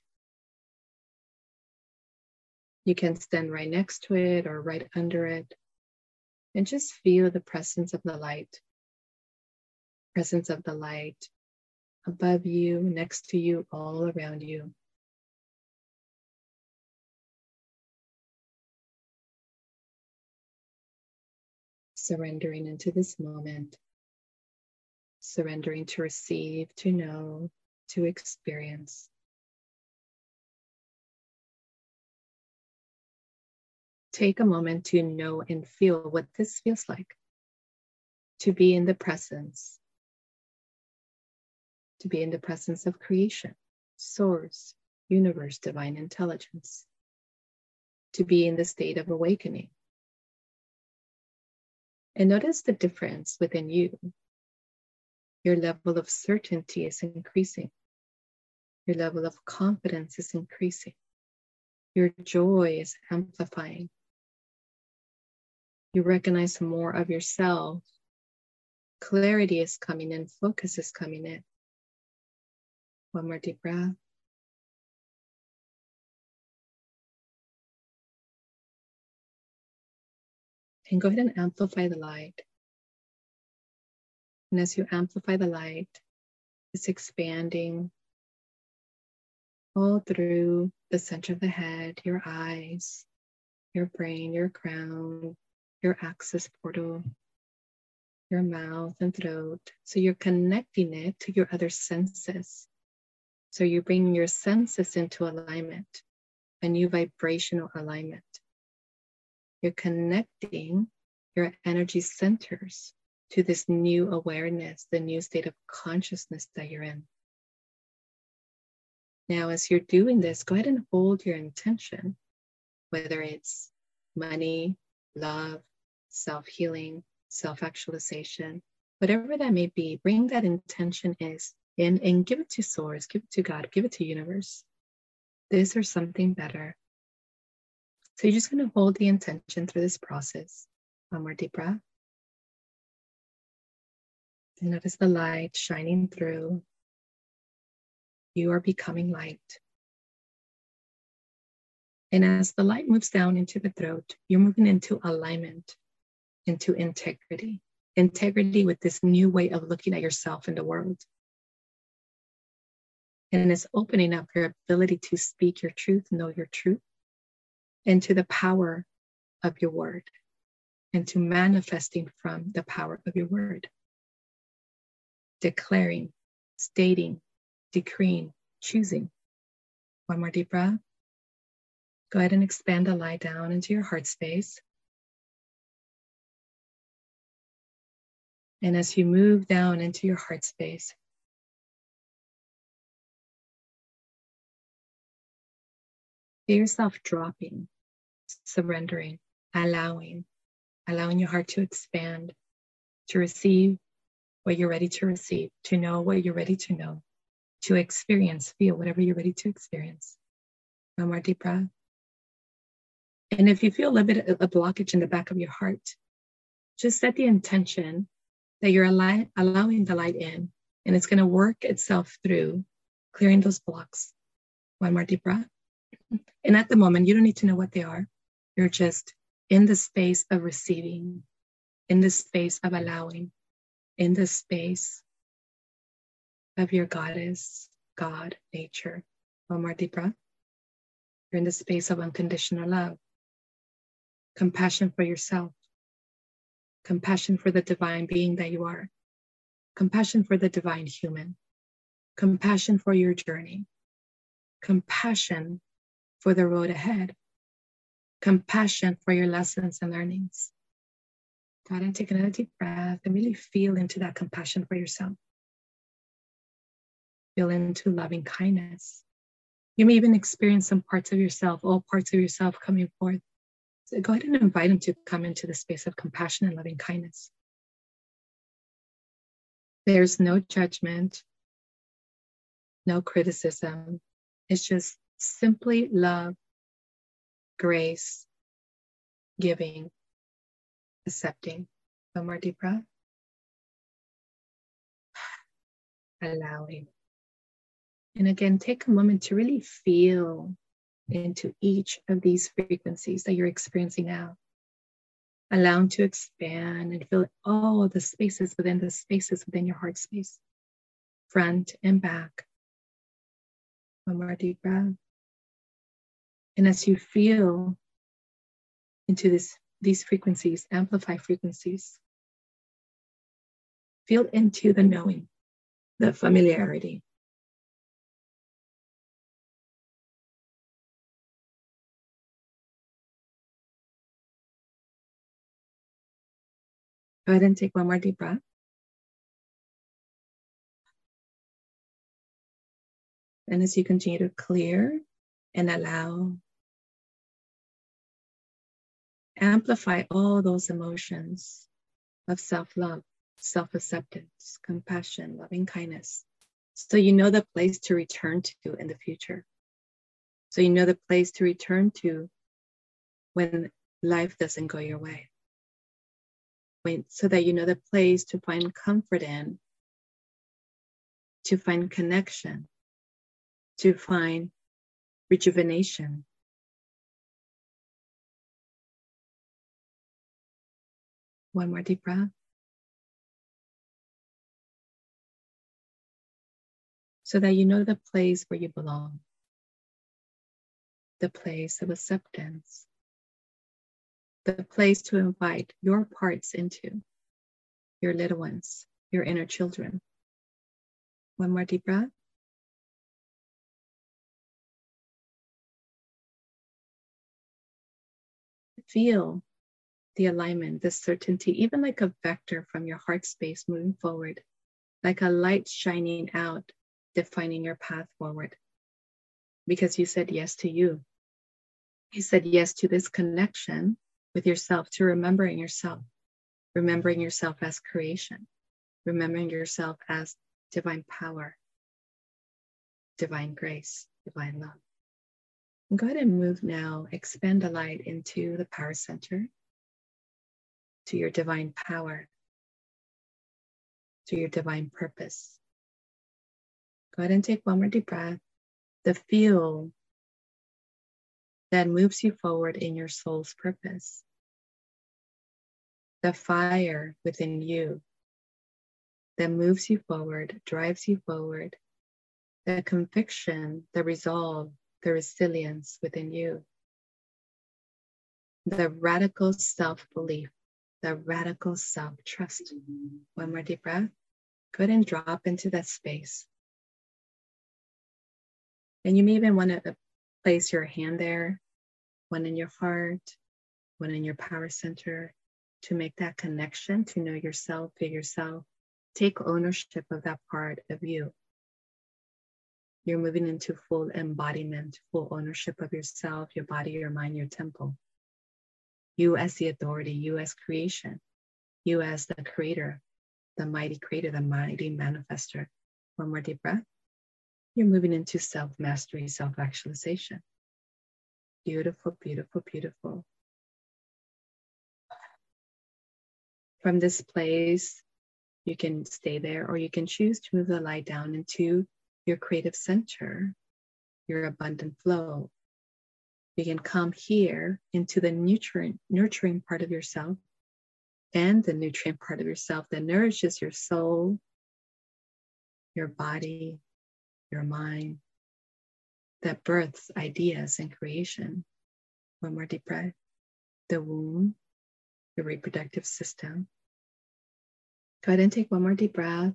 You can stand right next to it or right under it and just feel the presence of the light. Presence of the light above you, next to you, all around you. Surrendering into this moment, surrendering to receive, to know, to experience. Take a moment to know and feel what this feels like to be in the presence to be in the presence of creation, source, universe, divine intelligence, to be in the state of awakening. And notice the difference within you. Your level of certainty is increasing. Your level of confidence is increasing. Your joy is amplifying. You recognize more of yourself. Clarity is coming in, focus is coming in. One more deep breath. And go ahead and amplify the light. And as you amplify the light, it's expanding all through the center of the head, your eyes, your brain, your crown, your access portal, your mouth and throat. So you're connecting it to your other senses. So you're bringing your senses into alignment, a new vibrational alignment. You're connecting your energy centers to this new awareness, the new state of consciousness that you're in. Now, as you're doing this, go ahead and hold your intention, whether it's money, love, self healing, self actualization, whatever that may be, bring that intention is and, and give it to source, give it to God, give it to universe. This or something better. So you're just going to hold the intention through this process. One more deep breath. And notice the light shining through. You are becoming light. And as the light moves down into the throat, you're moving into alignment, into integrity, integrity with this new way of looking at yourself in the world and it's opening up your ability to speak your truth, know your truth, and to the power of your word, and to manifesting from the power of your word. Declaring, stating, decreeing, choosing. One more deep breath. Go ahead and expand the light down into your heart space. And as you move down into your heart space, Feel yourself dropping, surrendering, allowing, allowing your heart to expand, to receive what you're ready to receive, to know what you're ready to know, to experience, feel whatever you're ready to experience. One more deep breath. And if you feel a little bit of a blockage in the back of your heart, just set the intention that you're allow- allowing the light in and it's going to work itself through clearing those blocks. One more deep breath. And at the moment, you don't need to know what they are. You're just in the space of receiving, in the space of allowing, in the space of your goddess, God, nature. One more deep breath. You're in the space of unconditional love, compassion for yourself, compassion for the divine being that you are, compassion for the divine human, compassion for your journey, compassion for the road ahead, compassion for your lessons and learnings. Go ahead and take another deep breath and really feel into that compassion for yourself. Feel into loving kindness. You may even experience some parts of yourself, all parts of yourself coming forth. So go ahead and invite them to come into the space of compassion and loving kindness. There's no judgment. no criticism. It's just simply love, grace, giving, accepting. One more deep breath. Allowing. And again, take a moment to really feel into each of these frequencies that you're experiencing now. Allowing to expand and fill all the spaces within the spaces within your heart space, front and back. One more deep breath. And as you feel into this, these frequencies, amplify frequencies, feel into the knowing, the familiarity. Go ahead and take one more deep breath. And as you continue to clear and allow, amplify all those emotions of self love, self acceptance, compassion, loving kindness. So you know the place to return to in the future. So you know the place to return to when life doesn't go your way. When, so that you know the place to find comfort in, to find connection, to find rejuvenation. One more deep breath. So that you know the place where you belong, the place of acceptance, the place to invite your parts into, your little ones, your inner children. One more deep breath. feel the alignment, the certainty, even like a vector from your heart space moving forward, like a light shining out, defining your path forward. Because you said yes to you. You said yes to this connection with yourself, to remembering yourself, remembering yourself as creation, remembering yourself as divine power, divine grace, divine love. Go ahead and move now, expand the light into the power center, to your divine power, to your divine purpose. Go ahead and take one more deep breath. The feel that moves you forward in your soul's purpose. The fire within you that moves you forward, drives you forward. The conviction, the resolve the resilience within you, the radical self belief, the radical self trust. One more deep breath. Go ahead and drop into that space. And you may even want to uh, place your hand there, one in your heart, one in your power center, to make that connection, to know yourself, feel yourself, take ownership of that part of you you're moving into full embodiment, full ownership of yourself, your body, your mind, your temple. You as the authority, you as creation, you as the creator, the mighty creator, the mighty manifester. One more deep breath. You're moving into self mastery, self actualization. Beautiful, beautiful, beautiful. From this place, you can stay there or you can choose to move the light down into your creative center, your abundant flow. You can come here into the nutrient, nurturing part of yourself and the nutrient part of yourself that nourishes your soul, your body, your mind, that births ideas and creation. More deep breath. The womb, the reproductive system. Go ahead and take one more deep breath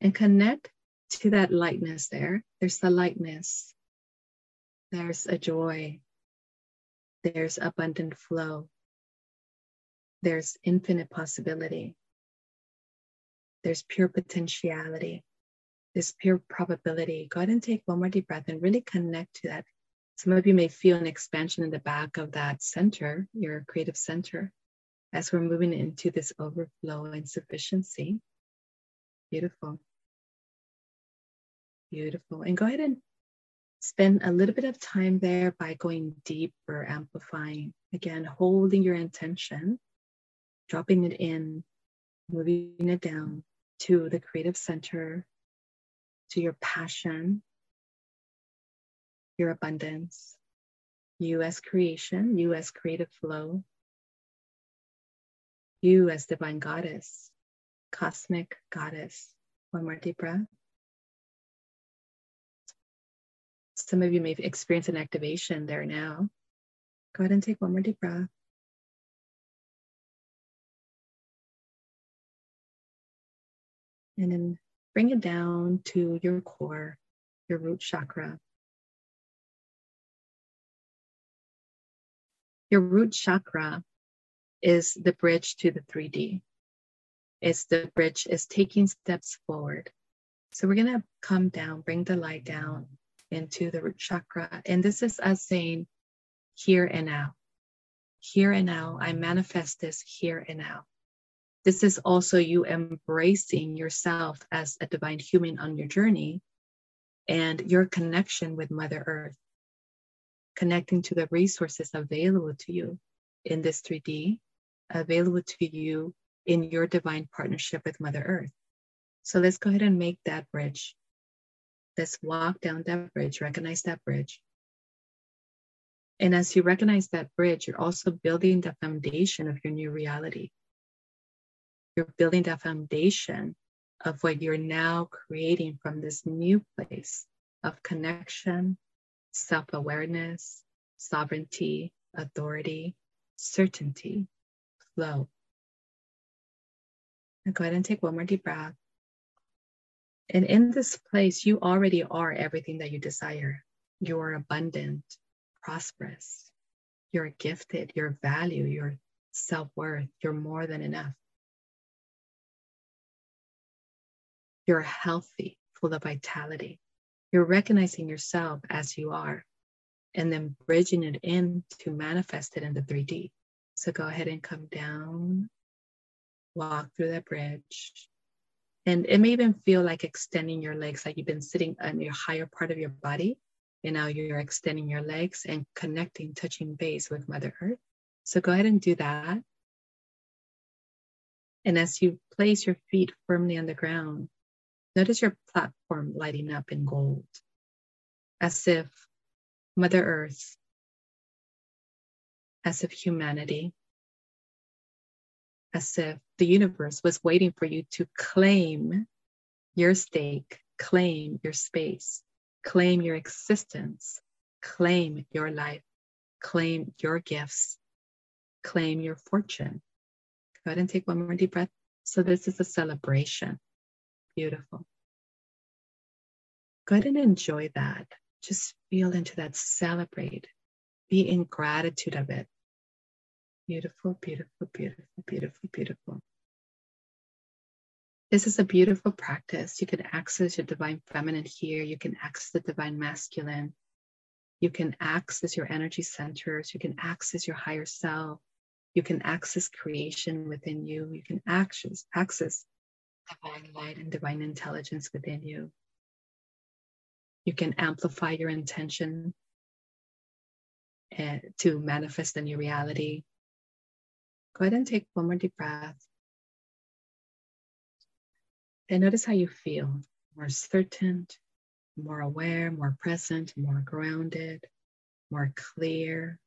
and connect to that lightness there. There's the lightness, there's a joy, there's abundant flow, there's infinite possibility, there's pure potentiality, there's pure probability. Go ahead and take one more deep breath and really connect to that. Some of you may feel an expansion in the back of that center, your creative center, as we're moving into this overflow and sufficiency. Beautiful. Beautiful. And go ahead and spend a little bit of time there by going deeper, amplifying. Again, holding your intention, dropping it in, moving it down to the creative center, to your passion, your abundance, you as creation, you as creative flow, you as divine goddess, cosmic goddess. One more deep breath. Some of you may experience an activation there now. Go ahead and take one more deep breath. And then bring it down to your core, your root chakra. Your root chakra is the bridge to the 3D. It's the bridge is taking steps forward. So we're going to come down, bring the light down into the root chakra. And this is us saying, here and now. Here and now, I manifest this here and now. This is also you embracing yourself as a divine human on your journey and your connection with Mother Earth, connecting to the resources available to you in this 3D, available to you in your divine partnership with Mother Earth. So let's go ahead and make that bridge. Let's walk down that bridge, recognize that bridge. And as you recognize that bridge, you're also building the foundation of your new reality. You're building that foundation of what you're now creating from this new place of connection, self awareness, sovereignty, authority, certainty, flow. Now go ahead and take one more deep breath. And in this place, you already are everything that you desire. You're abundant, prosperous, you're gifted, your value, your self worth, you're more than enough. You're healthy, full of vitality. You're recognizing yourself as you are and then bridging it in to manifest it in the 3D. So go ahead and come down, walk through that bridge. And it may even feel like extending your legs, like you've been sitting on your higher part of your body. And now you're extending your legs and connecting, touching base with Mother Earth. So go ahead and do that. And as you place your feet firmly on the ground, notice your platform lighting up in gold, as if Mother Earth, as if humanity, as if the universe was waiting for you to claim your stake, claim your space, claim your existence, claim your life, claim your gifts, claim your fortune. Go ahead and take one more deep breath. So, this is a celebration. Beautiful. Go ahead and enjoy that. Just feel into that, celebrate, be in gratitude of it. Beautiful, beautiful, beautiful, beautiful, beautiful. This is a beautiful practice. You can access your divine feminine here. You can access the divine masculine. You can access your energy centers. You can access your higher self. You can access creation within you. You can access, access divine light and divine intelligence within you. You can amplify your intention uh, to manifest a new reality. Go ahead and take one more deep breath. And notice how you feel more certain, more aware, more present, more grounded, more clear,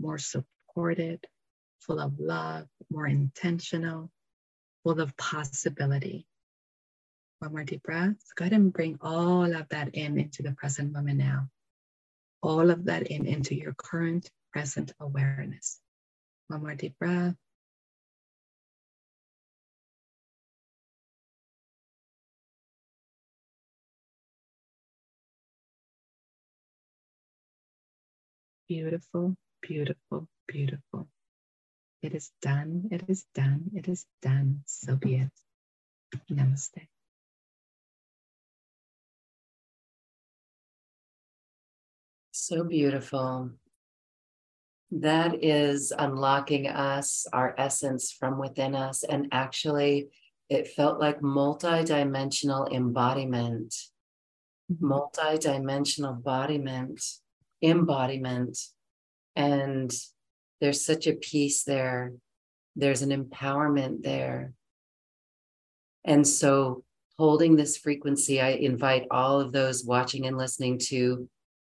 more supported, full of love, more intentional, full of possibility. One more deep breath. Go ahead and bring all of that in into the present moment now. All of that in into your current present awareness. One more deep breath. Beautiful, beautiful, beautiful. It is done. It is done. It is done. So be it. Namaste. So beautiful that is unlocking us, our essence from within us. And actually, it felt like multi-dimensional embodiment mm-hmm. multi-dimensional embodiment, embodiment. And there's such a peace there. There's an empowerment there. And so holding this frequency, I invite all of those watching and listening to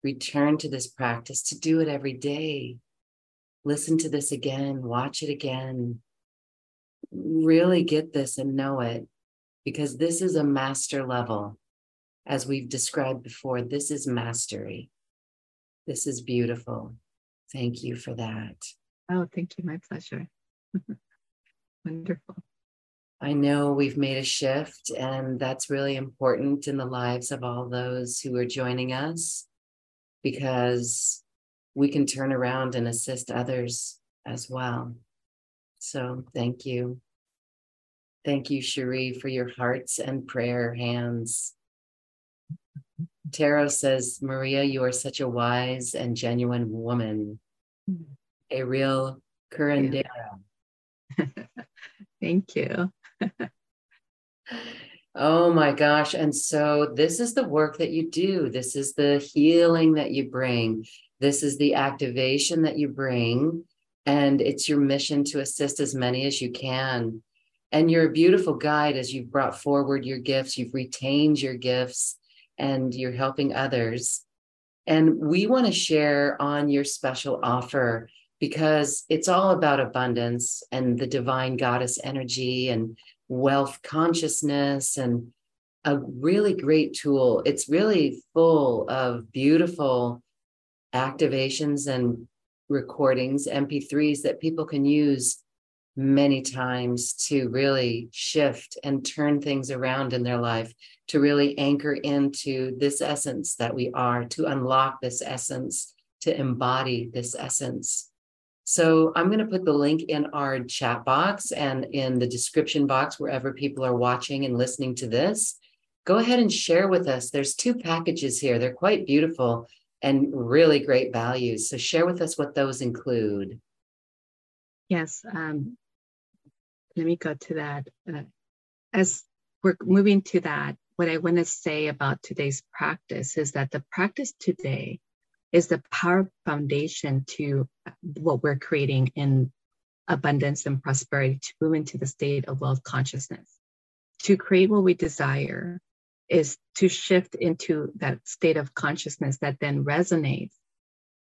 return to this practice, to do it every day. Listen to this again, watch it again. Really get this and know it because this is a master level. As we've described before, this is mastery. This is beautiful. Thank you for that. Oh, thank you. My pleasure. Wonderful. I know we've made a shift, and that's really important in the lives of all those who are joining us because we can turn around and assist others as well. So, thank you. Thank you, Cherie, for your hearts and prayer hands. Tarot says, Maria, you are such a wise and genuine woman, mm-hmm. a real curandera. Thank you. oh my gosh. And so this is the work that you do. This is the healing that you bring. This is the activation that you bring. And it's your mission to assist as many as you can. And you're a beautiful guide as you've brought forward your gifts, you've retained your gifts, and you're helping others. And we want to share on your special offer because it's all about abundance and the divine goddess energy and wealth consciousness and a really great tool. It's really full of beautiful activations and recordings, MP3s that people can use many times to really shift and turn things around in their life, to really anchor into this essence that we are, to unlock this essence, to embody this essence. So I'm going to put the link in our chat box and in the description box wherever people are watching and listening to this. Go ahead and share with us. There's two packages here. They're quite beautiful and really great values. So share with us what those include. Yes. Um, let me go to that. Uh, as we're moving to that, what I want to say about today's practice is that the practice today is the power foundation to what we're creating in abundance and prosperity to move into the state of wealth consciousness. To create what we desire is to shift into that state of consciousness that then resonates,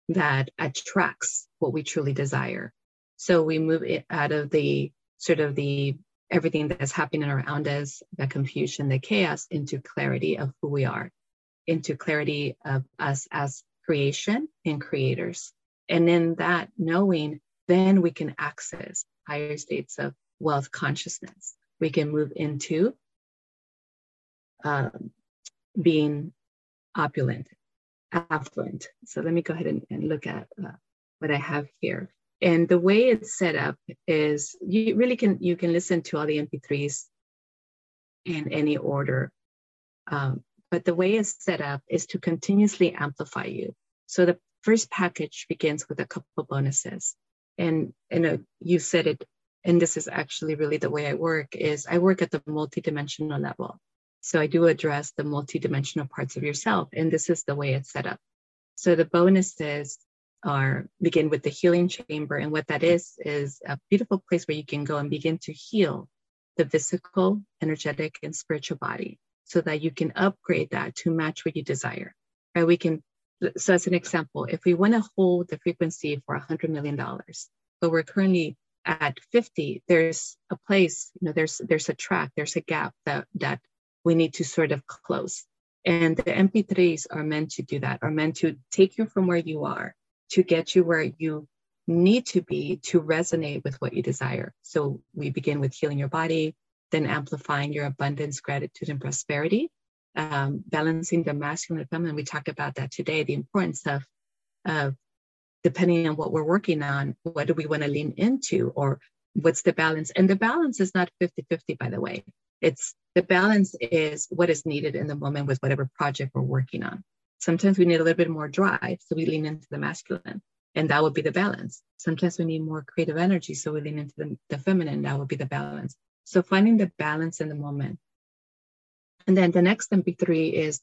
that attracts what we truly desire. So we move it out of the sort of the everything that's happening around us, the confusion, the chaos, into clarity of who we are, into clarity of us as creation and creators. And in that knowing, then we can access higher states of wealth consciousness. We can move into um, being opulent, affluent. So let me go ahead and, and look at uh, what I have here. And the way it's set up is you really can you can listen to all the MP3s in any order. Um, but the way it's set up is to continuously amplify you. So the first package begins with a couple of bonuses. And, and uh, you said it, and this is actually really the way I work, is I work at the multidimensional level. So I do address the multidimensional parts of yourself, and this is the way it's set up. So the bonuses are begin with the healing chamber, and what that is is a beautiful place where you can go and begin to heal the physical, energetic, and spiritual body so that you can upgrade that to match what you desire. Right? We can, so as an example, if we want to hold the frequency for $100 million, but we're currently at 50, there's a place, you know, there's there's a track, there's a gap that that we need to sort of close. And the MP3s are meant to do that, are meant to take you from where you are to get you where you need to be to resonate with what you desire. So we begin with healing your body, then amplifying your abundance, gratitude, and prosperity, um, balancing the masculine and feminine. We talked about that today, the importance of, of depending on what we're working on, what do we want to lean into or what's the balance? And the balance is not 50 50, by the way. It's the balance is what is needed in the moment with whatever project we're working on. Sometimes we need a little bit more drive, so we lean into the masculine, and that would be the balance. Sometimes we need more creative energy, so we lean into the, the feminine, that would be the balance. So finding the balance in the moment. And then the next MP3 is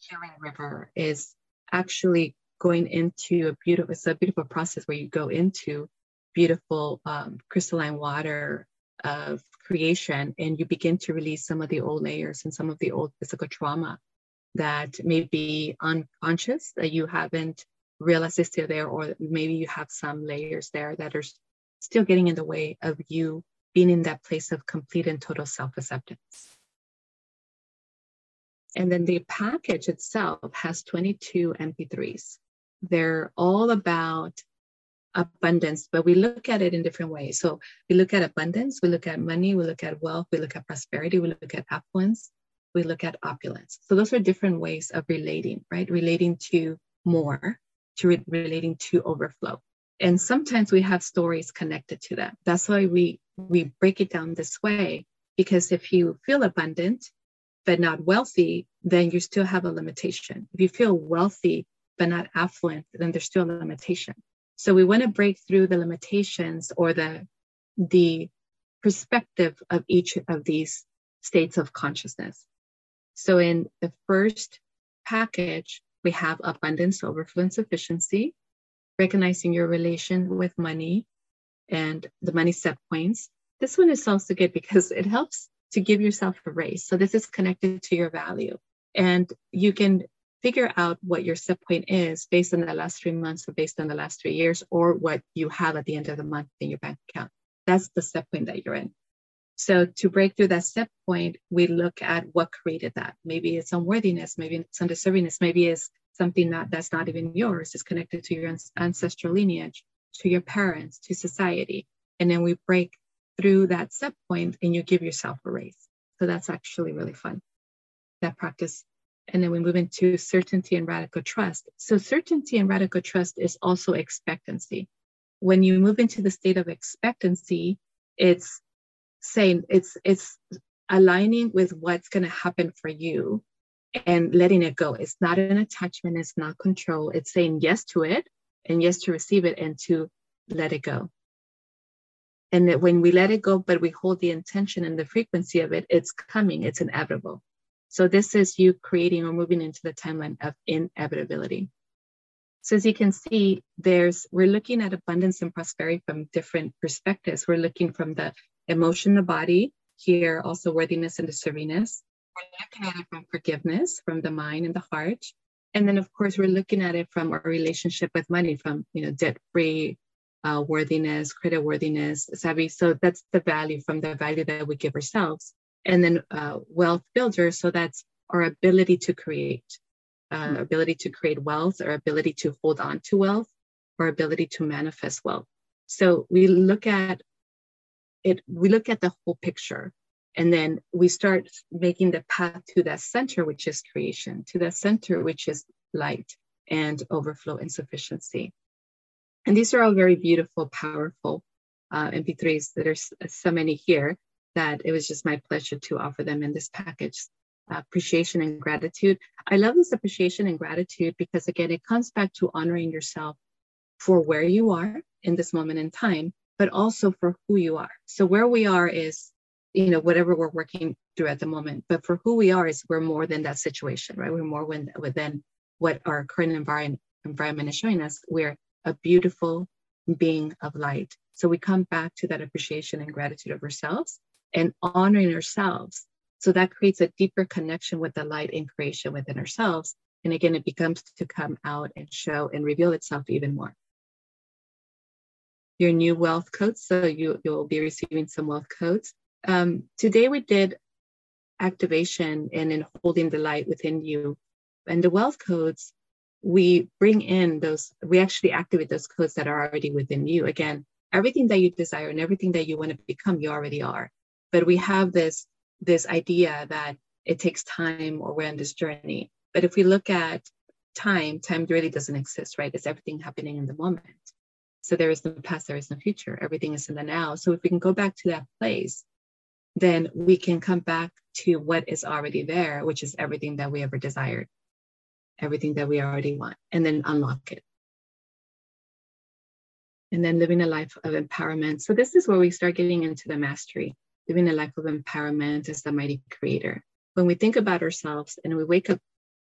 healing river is actually going into a beautiful, it's a beautiful process where you go into beautiful um, crystalline water of creation and you begin to release some of the old layers and some of the old physical trauma that may be unconscious that you haven't realized is still there or maybe you have some layers there that are still getting in the way of you being in that place of complete and total self-acceptance. And then the package itself has 22 mp3s they're all about abundance, but we look at it in different ways. So we look at abundance, we look at money, we look at wealth, we look at prosperity, we look at affluence, we look at opulence. So those are different ways of relating, right? Relating to more, to re- relating to overflow. And sometimes we have stories connected to that. That's why we we break it down this way because if you feel abundant but not wealthy, then you still have a limitation. If you feel wealthy but not affluent, then there's still a limitation. So we want to break through the limitations or the the perspective of each of these states of consciousness. So in the first package, we have abundance, overflow, and sufficiency, recognizing your relation with money and the money set points. This one is also good because it helps to give yourself a raise. So this is connected to your value. And you can figure out what your set point is based on the last three months or based on the last three years or what you have at the end of the month in your bank account. That's the set point that you're in. So to break through that set point, we look at what created that. Maybe it's unworthiness, maybe it's undeservingness, maybe it's something that that's not even yours. It's connected to your ancestral lineage, to your parents, to society. And then we break through that set point and you give yourself a raise. So that's actually really fun. That practice and then we move into certainty and radical trust. So, certainty and radical trust is also expectancy. When you move into the state of expectancy, it's saying it's it's aligning with what's going to happen for you and letting it go. It's not an attachment, it's not control. It's saying yes to it and yes to receive it and to let it go. And that when we let it go, but we hold the intention and the frequency of it, it's coming, it's inevitable. So this is you creating or moving into the timeline of inevitability. So as you can see, there's we're looking at abundance and prosperity from different perspectives. We're looking from the emotion, the body, here also worthiness and deservingness. We're looking at it from forgiveness, from the mind and the heart. And then of course we're looking at it from our relationship with money, from you know, debt-free, uh, worthiness, credit worthiness, savvy. So that's the value from the value that we give ourselves and then uh, wealth builder. So that's our ability to create, uh, mm-hmm. ability to create wealth, our ability to hold on to wealth, our ability to manifest wealth. So we look at it, we look at the whole picture. And then we start making the path to that center, which is creation, to that center, which is light and overflow and sufficiency. And these are all very beautiful, powerful uh, MP3s. There's so many here that it was just my pleasure to offer them in this package. Appreciation and gratitude. I love this appreciation and gratitude because, again, it comes back to honoring yourself for where you are in this moment in time, but also for who you are. So, where we are is, you know, whatever we're working through at the moment, but for who we are is we're more than that situation, right? We're more within what our current environment environment is showing us. We're a beautiful being of light. So we come back to that appreciation and gratitude of ourselves and honoring ourselves. So that creates a deeper connection with the light in creation within ourselves. And again, it becomes to come out and show and reveal itself even more. Your new wealth codes. So you, you'll be receiving some wealth codes. Um, today we did activation and in holding the light within you. And the wealth codes, we bring in those, we actually activate those codes that are already within you. Again, everything that you desire and everything that you want to become, you already are but we have this this idea that it takes time or we're on this journey but if we look at time time really doesn't exist right it's everything happening in the moment so there is no past there is no future. Everything is in the now. So if we can go back to that place then we can come back to what is already there which is everything that we ever desired everything that we already want and then unlock it. And then living a life of empowerment. So this is where we start getting into the mastery. Living a life of empowerment as the mighty creator. When we think about ourselves and we wake up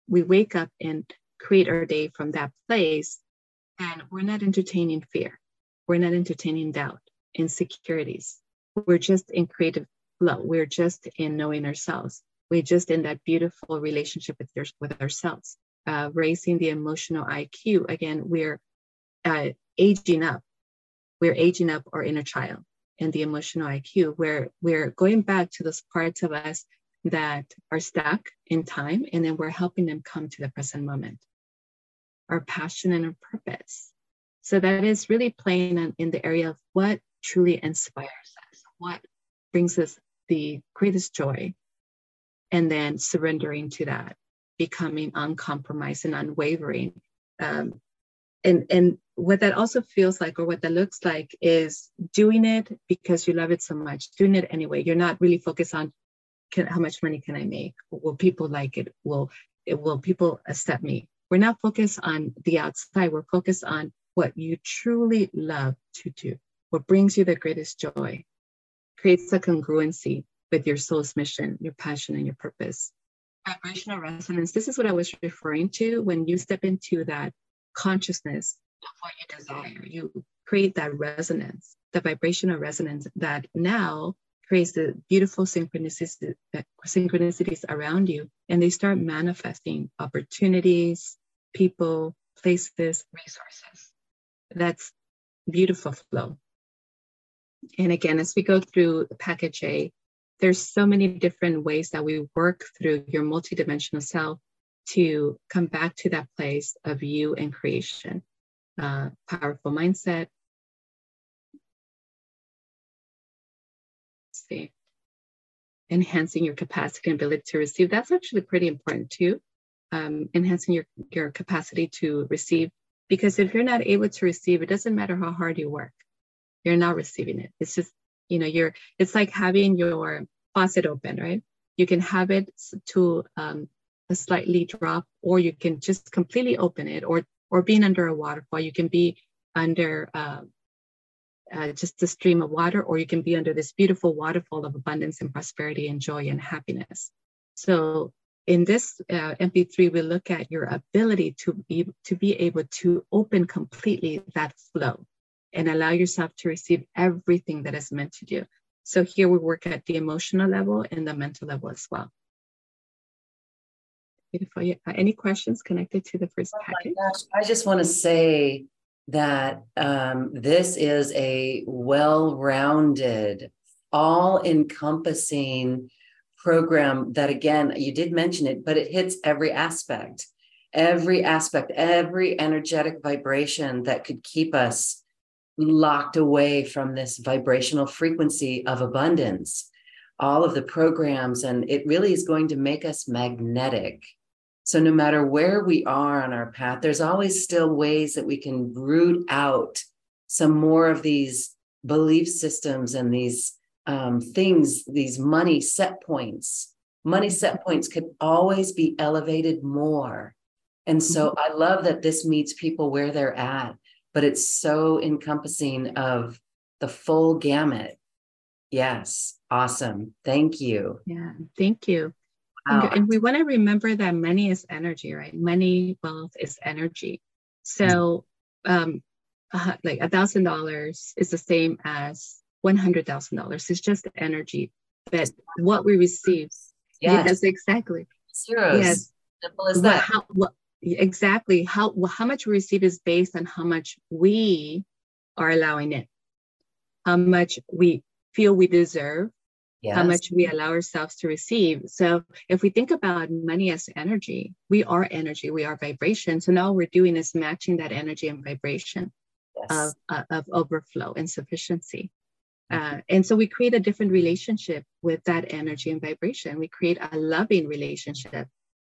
we wake up and create our day from that place, and we're not entertaining fear, we're not entertaining doubt, insecurities. We're just in creative flow. We're just in knowing ourselves. We're just in that beautiful relationship with, your, with ourselves. Uh, raising the emotional IQ. Again, we're uh, aging up. We're aging up our inner child and the emotional IQ, where we're going back to those parts of us that are stuck in time, and then we're helping them come to the present moment. Our passion and our purpose. So that is really playing in, in the area of what truly inspires us, what brings us the greatest joy, and then surrendering to that, becoming uncompromised and unwavering. Um, and, and what that also feels like, or what that looks like, is doing it because you love it so much, doing it anyway. You're not really focused on can, how much money can I make? Will people like it? Will it, will people accept me? We're not focused on the outside. We're focused on what you truly love to do, what brings you the greatest joy, creates a congruency with your soul's mission, your passion, and your purpose. Vibrational resonance. This is what I was referring to when you step into that consciousness of what you desire. You create that resonance, the vibrational resonance that now creates the beautiful synchronicities, synchronicities around you, and they start manifesting opportunities, people, places, resources. That's beautiful flow. And again, as we go through the package A, there's so many different ways that we work through your multidimensional self to come back to that place of you and creation. Uh, powerful mindset, Enhancing your capacity and ability to receive. That's actually pretty important too. Um, enhancing your, your capacity to receive. Because if you're not able to receive, it doesn't matter how hard you work. You're not receiving it. It's just, you know, you're it's like having your faucet open, right? You can have it to um, a slightly drop, or you can just completely open it, or or being under a waterfall. You can be under uh, uh, just a stream of water, or you can be under this beautiful waterfall of abundance and prosperity and joy and happiness. So in this uh, MP3, we look at your ability to be to be able to open completely that flow and allow yourself to receive everything that is meant to do. So here we work at the emotional level and the mental level as well. Beautiful. Uh, any questions connected to the first oh package? I just want to say that um, this is a well rounded, all encompassing program that, again, you did mention it, but it hits every aspect, every aspect, every energetic vibration that could keep us locked away from this vibrational frequency of abundance. All of the programs, and it really is going to make us magnetic so, no matter where we are on our path, there's always still ways that we can root out some more of these belief systems and these um, things, these money set points. Money set points could always be elevated more. And so mm-hmm. I love that this meets people where they're at, but it's so encompassing of the full gamut. Yes, awesome. Thank you. Yeah, thank you. Wow. And we want to remember that money is energy, right? Money, wealth is energy. So, um, uh, like a thousand dollars is the same as one hundred thousand dollars. It's just energy, but what we receive, yes, yes exactly. Zeros. Yes, simple as that. How, what, exactly how how much we receive is based on how much we are allowing it, how much we feel we deserve, yes. how much we allow ourselves to receive. So if we think about money as energy, we are energy, we are vibration. So now we're doing is matching that energy and vibration yes. of, uh, of overflow and sufficiency. Uh, and so we create a different relationship with that energy and vibration. We create a loving relationship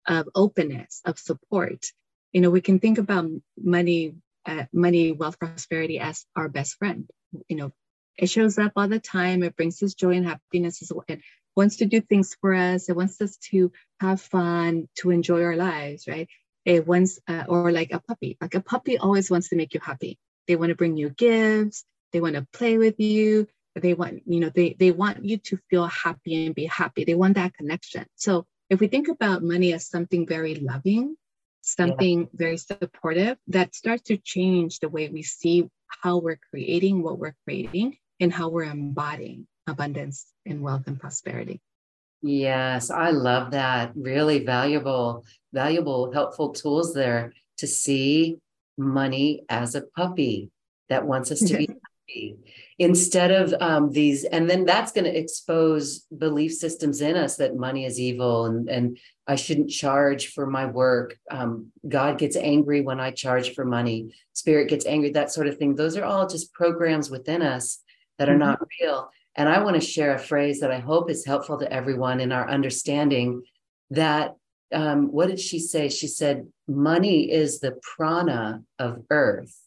of openness, of support. You know, we can think about money, uh, money, wealth, prosperity as our best friend. You know, it shows up all the time. It brings us joy and happiness. It wants to do things for us. It wants us to have fun, to enjoy our lives, right? It wants, uh, or like a puppy. Like a puppy always wants to make you happy. They want to bring you gifts. They want to play with you. They want, you know, they they want you to feel happy and be happy. They want that connection. So if we think about money as something very loving, something yeah. very supportive, that starts to change the way we see how we're creating what we're creating and how we're embodying abundance and wealth and prosperity. Yes, I love that. Really valuable, valuable, helpful tools there to see money as a puppy that wants us to be happy instead of um, these. And then that's going to expose belief systems in us that money is evil and, and I shouldn't charge for my work. Um, God gets angry when I charge for money. Spirit gets angry, that sort of thing. Those are all just programs within us that are mm-hmm. not real. And I want to share a phrase that I hope is helpful to everyone in our understanding that um, what did she say? She said, money is the prana of earth.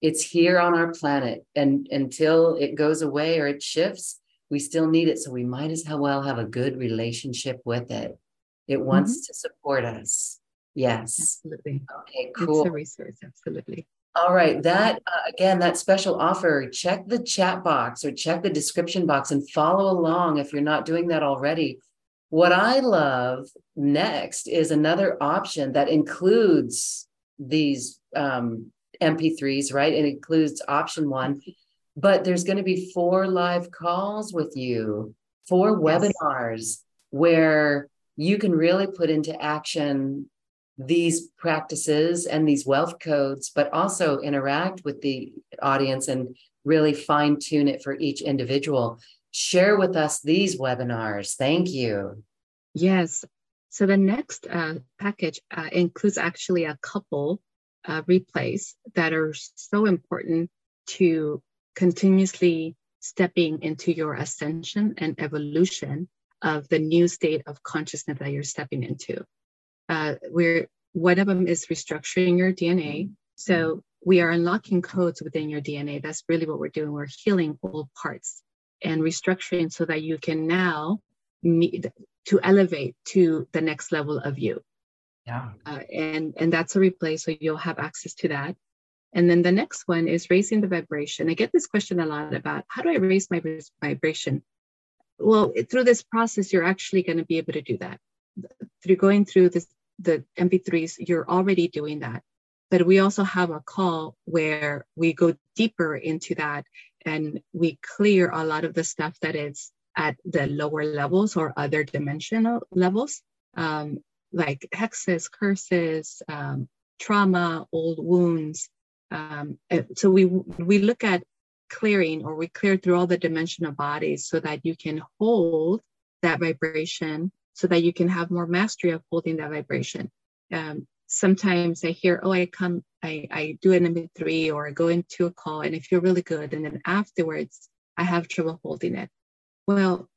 It's here on our planet. And until it goes away or it shifts, we still need it. So we might as well have a good relationship with it. It wants mm-hmm. to support us. Yes. Absolutely. Okay, cool. It's a resource. Absolutely. All right. That uh, again, that special offer, check the chat box or check the description box and follow along if you're not doing that already. What I love next is another option that includes these um, MP3s, right? It includes option one, but there's going to be four live calls with you, four yes. webinars where you can really put into action these practices and these wealth codes, but also interact with the audience and really fine tune it for each individual. Share with us these webinars. Thank you. Yes. So the next uh, package uh, includes actually a couple uh, replays that are so important to continuously stepping into your ascension and evolution of the new state of consciousness that you're stepping into uh, we're one of them is restructuring your DNA. So we are unlocking codes within your DNA. That's really what we're doing. We're healing old parts and restructuring so that you can now meet to elevate to the next level of you. Yeah. Uh, and and that's a replay, so you'll have access to that. And then the next one is raising the vibration. I get this question a lot about how do I raise my vibration? Well, through this process, you're actually going to be able to do that through going through this the MP3s, you're already doing that. But we also have a call where we go deeper into that and we clear a lot of the stuff that is at the lower levels or other dimensional levels, um, like hexes, curses, um, trauma, old wounds. Um, so we we look at clearing or we clear through all the dimensional bodies so that you can hold that vibration so that you can have more mastery of holding that vibration. Um, sometimes I hear, oh, I come, I, I do an MP3 or I go into a call and I feel really good. And then afterwards, I have trouble holding it. Well,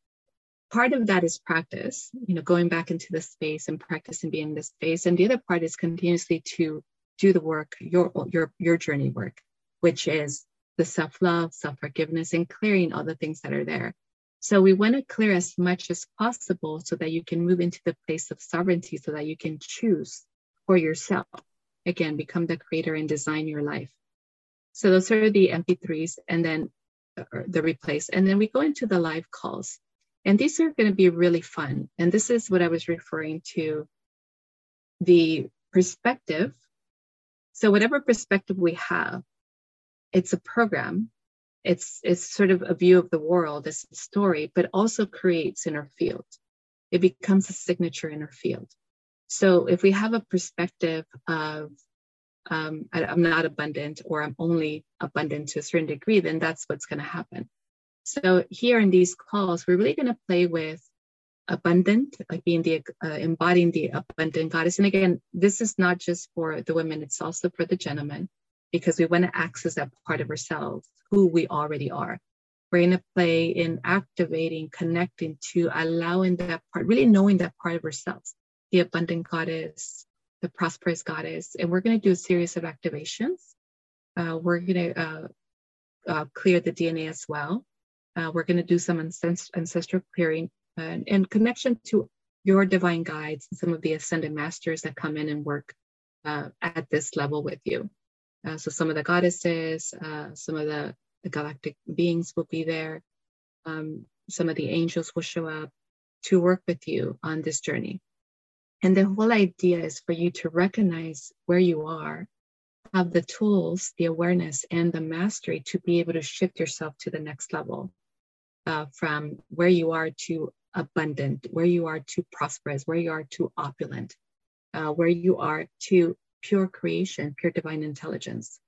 part of that is practice, you know, going back into the space and practice and being in the space. And the other part is continuously to do the work, your your your journey work, which is the self-love, self-forgiveness, and clearing all the things that are there. So we want to clear as much as possible so that you can move into the place of sovereignty so that you can choose for yourself. Again, become the creator and design your life. So those are the MP3s and then uh, the replays. And then we go into the live calls. And these are going to be really fun. And this is what I was referring to the perspective. So, whatever perspective we have, it's a program it's it's sort of a view of the world as a story but also creates inner field. It becomes a signature inner field. So if we have a perspective of um, I, i'm not abundant or i'm only abundant to a certain degree then that's what's going to happen. So here in these calls we're really going to play with abundant like being the uh, embodying the abundant goddess. And again this is not just for the women it's also for the gentlemen because we want to access that part of ourselves, who we already are. We're going to play in activating, connecting to allowing that part, really knowing that part of ourselves, the abundant goddess, the prosperous goddess. And we're going to do a series of activations. Uh, we're going to uh, uh, clear the DNA as well. Uh, we're going to do some ancestral clearing and, and, connection to your divine guides and some of the ascended masters that come in and work uh, at this level with you. Uh, so some of the goddesses, uh, some of the, the, galactic beings will be there. Um, some of the angels will show up to work with you on this journey. And the whole idea is for you to recognize where you are, have the tools, the awareness, and the mastery to be able to shift yourself to the next level uh, from where you are to abundant, where you are to prosperous, where you are to opulent, uh, where you are to pure creation, pure divine intelligence.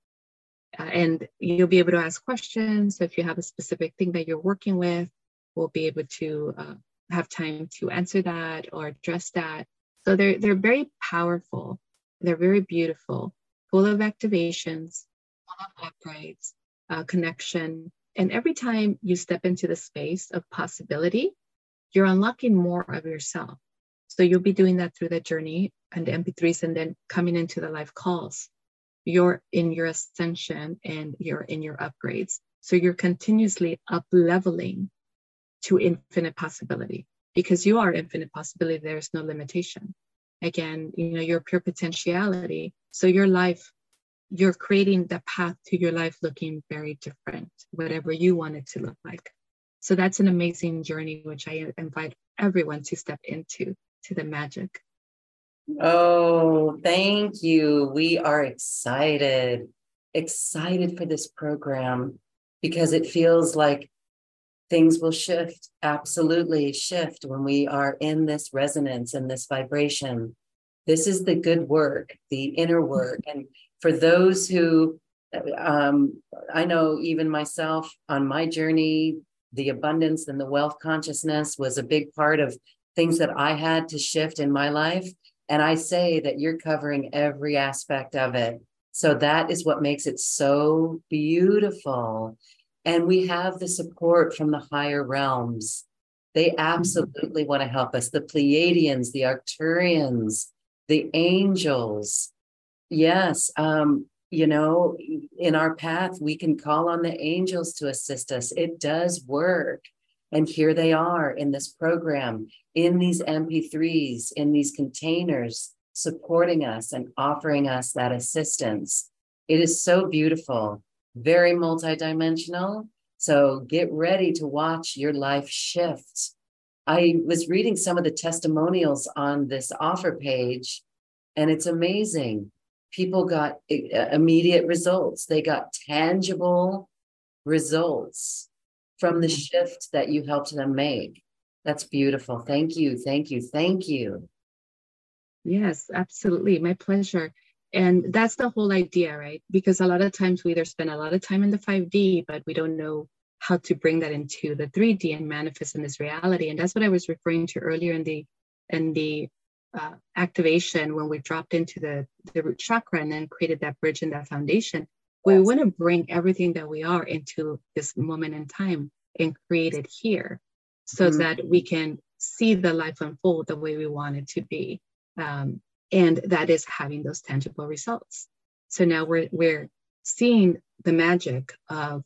Uh, and you'll be able to ask questions. So if you have a specific thing that you're working with, we'll be able to uh, have time to answer that or address that. So they're they're very powerful. They're very beautiful, full of activations, full of upgrades, uh, connection. And every time you step into the space of possibility, you're unlocking more of yourself. So you'll be doing that through the journey and the mm-hmm. MP3s, and then coming into the live calls. You're in your ascension and you're in your upgrades. So you're continuously up leveling to infinite possibility because you are infinite possibility. There's no limitation. Again, you know, your pure potentiality. So your life, you're creating the path to your life looking very different, whatever you want it to look like. So that's an amazing journey, which I invite everyone to step into to the magic. Oh, thank you. We are excited, excited for this program because it feels like things will shift, absolutely shift when we are in this resonance and this vibration. This is the good work, the inner work. And for those who, um, I know even myself on my journey, the abundance and the wealth consciousness was a big part of things that I had to shift in my life. And I say that you're covering every aspect of it. So that is what makes it so beautiful. And we have the support from the higher realms. They absolutely want to help us. The Pleiadians, the Arcturians, the angels. Yes, um, you know, in our path, we can call on the angels to assist us. It does work. And here they are in this program, in these MP3s, in these containers, supporting us and offering us that assistance. It is so beautiful very multidimensional. So get ready to watch your life shift. I was reading some of the testimonials on this offer page, and it's amazing. People got uh, immediate results, they got tangible results from the mm-hmm. shift that you helped them make. That's beautiful. Thank you. Thank you. Thank you. Yes, absolutely. My pleasure. And that's the whole idea, right? Because a lot of times we either spend a lot of time in the 5D, but we don't know how to bring that into the 3D and manifest in this reality. And that's what I was referring to earlier in the in the uh, activation when we dropped into the, the root chakra and then created that bridge and that foundation. We want to bring everything that we are into this moment in time and create it here so mm-hmm. that we can see the life unfold the way we want it to be. Um, and that is having those tangible results so now we're we're seeing the magic of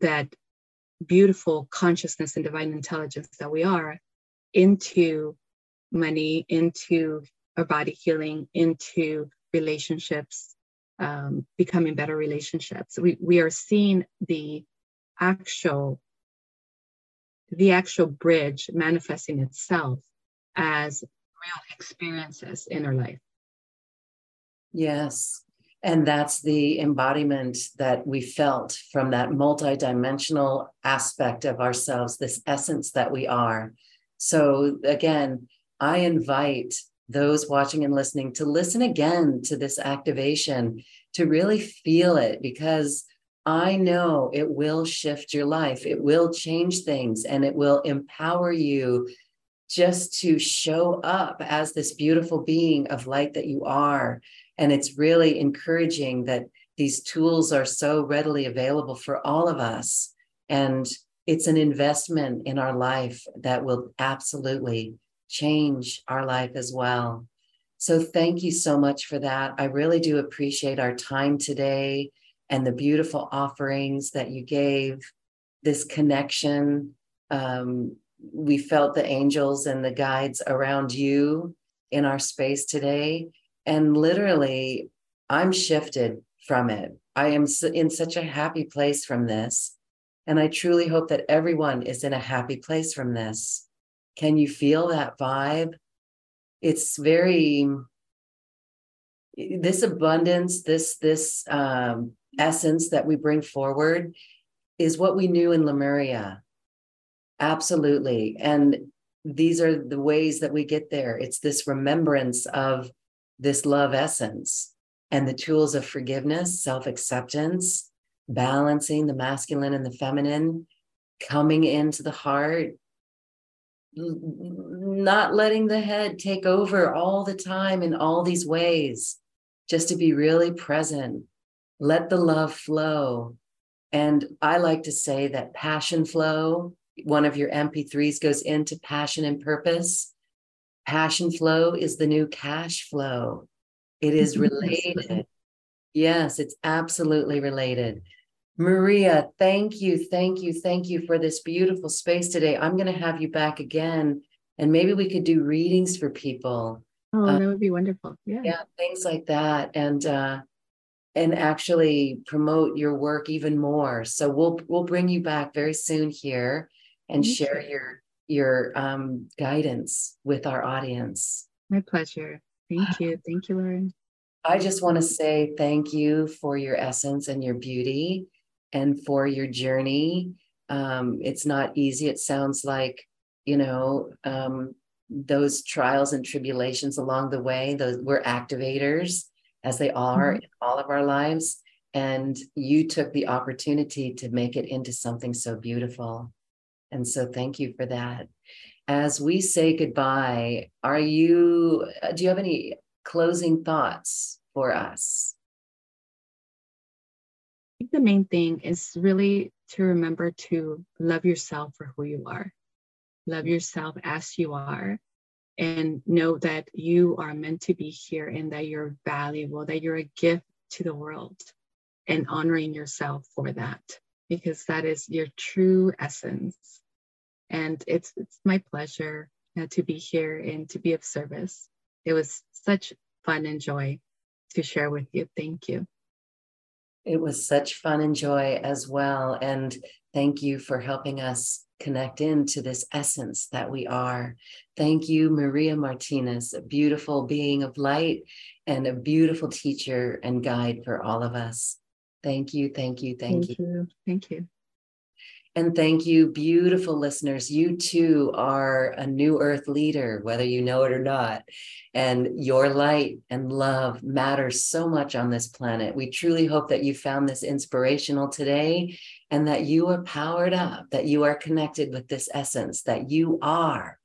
that beautiful consciousness and divine intelligence that we are into money into our body healing into relationships um, becoming better relationships we, we are seeing the actual the actual bridge manifesting itself as real experiences in our life. Yes. And that's the embodiment that we felt from that multidimensional aspect of ourselves, this essence that we are. So, again, I invite those watching and listening to listen again to this activation, to really feel it, because I know it will shift your life. It will change things and it will empower you just to show up as this beautiful being of light that you are. And it's really encouraging that these tools are so readily available for all of us. And it's an investment in our life that will absolutely change our life as well. So, thank you so much for that. I really do appreciate our time today and the beautiful offerings that you gave, this connection. Um, we felt the angels and the guides around you in our space today. And literally, I'm shifted from it. I am in such a happy place from this. And I truly hope that everyone is in a happy place from this. Can you feel that vibe? it's very this abundance this this um, essence that we bring forward is what we knew in lemuria. Absolutely. And these are the ways that we get there. It's this remembrance of this love essence and the tools of forgiveness self-acceptance balancing the masculine and the feminine coming into the heart not letting the head take over all the time in all these ways, just to be really present. Let the love flow. And I like to say that passion flow, one of your MP3s goes into passion and purpose. Passion flow is the new cash flow. It is related. Yes, it's absolutely related. Maria, thank you, thank you, thank you for this beautiful space today. I'm going to have you back again, and maybe we could do readings for people. Oh, uh, that would be wonderful. Yeah, yeah, things like that, and uh, and actually promote your work even more. So we'll we'll bring you back very soon here and thank share you. your your um, guidance with our audience. My pleasure. Thank you. Thank you, Lauren. I just want to say thank you for your essence and your beauty and for your journey. Um, it's not easy. It sounds like, you know, um, those trials and tribulations along the way, those we're activators as they are mm-hmm. in all of our lives. And you took the opportunity to make it into something so beautiful. And so thank you for that. As we say goodbye, are you, do you have any closing thoughts for us? The main thing is really to remember to love yourself for who you are, love yourself as you are, and know that you are meant to be here and that you're valuable, that you're a gift to the world, and honoring yourself for that because that is your true essence. And it's it's my pleasure uh, to be here and to be of service. It was such fun and joy to share with you. Thank you. It was such fun and joy as well. And thank you for helping us connect into this essence that we are. Thank you, Maria Martinez, a beautiful being of light and a beautiful teacher and guide for all of us. Thank you, thank you, thank, thank you. you. Thank you. And thank you, beautiful listeners. You too are a new earth leader, whether you know it or not. And your light and love matters so much on this planet. We truly hope that you found this inspirational today and that you are powered up, that you are connected with this essence, that you are.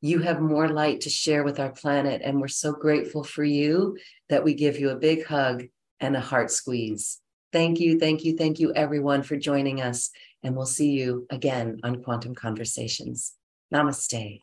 You have more light to share with our planet. And we're so grateful for you that we give you a big hug and a heart squeeze. Thank you, thank you, thank you, everyone, for joining us and we'll see you again on Quantum Conversations. Namaste.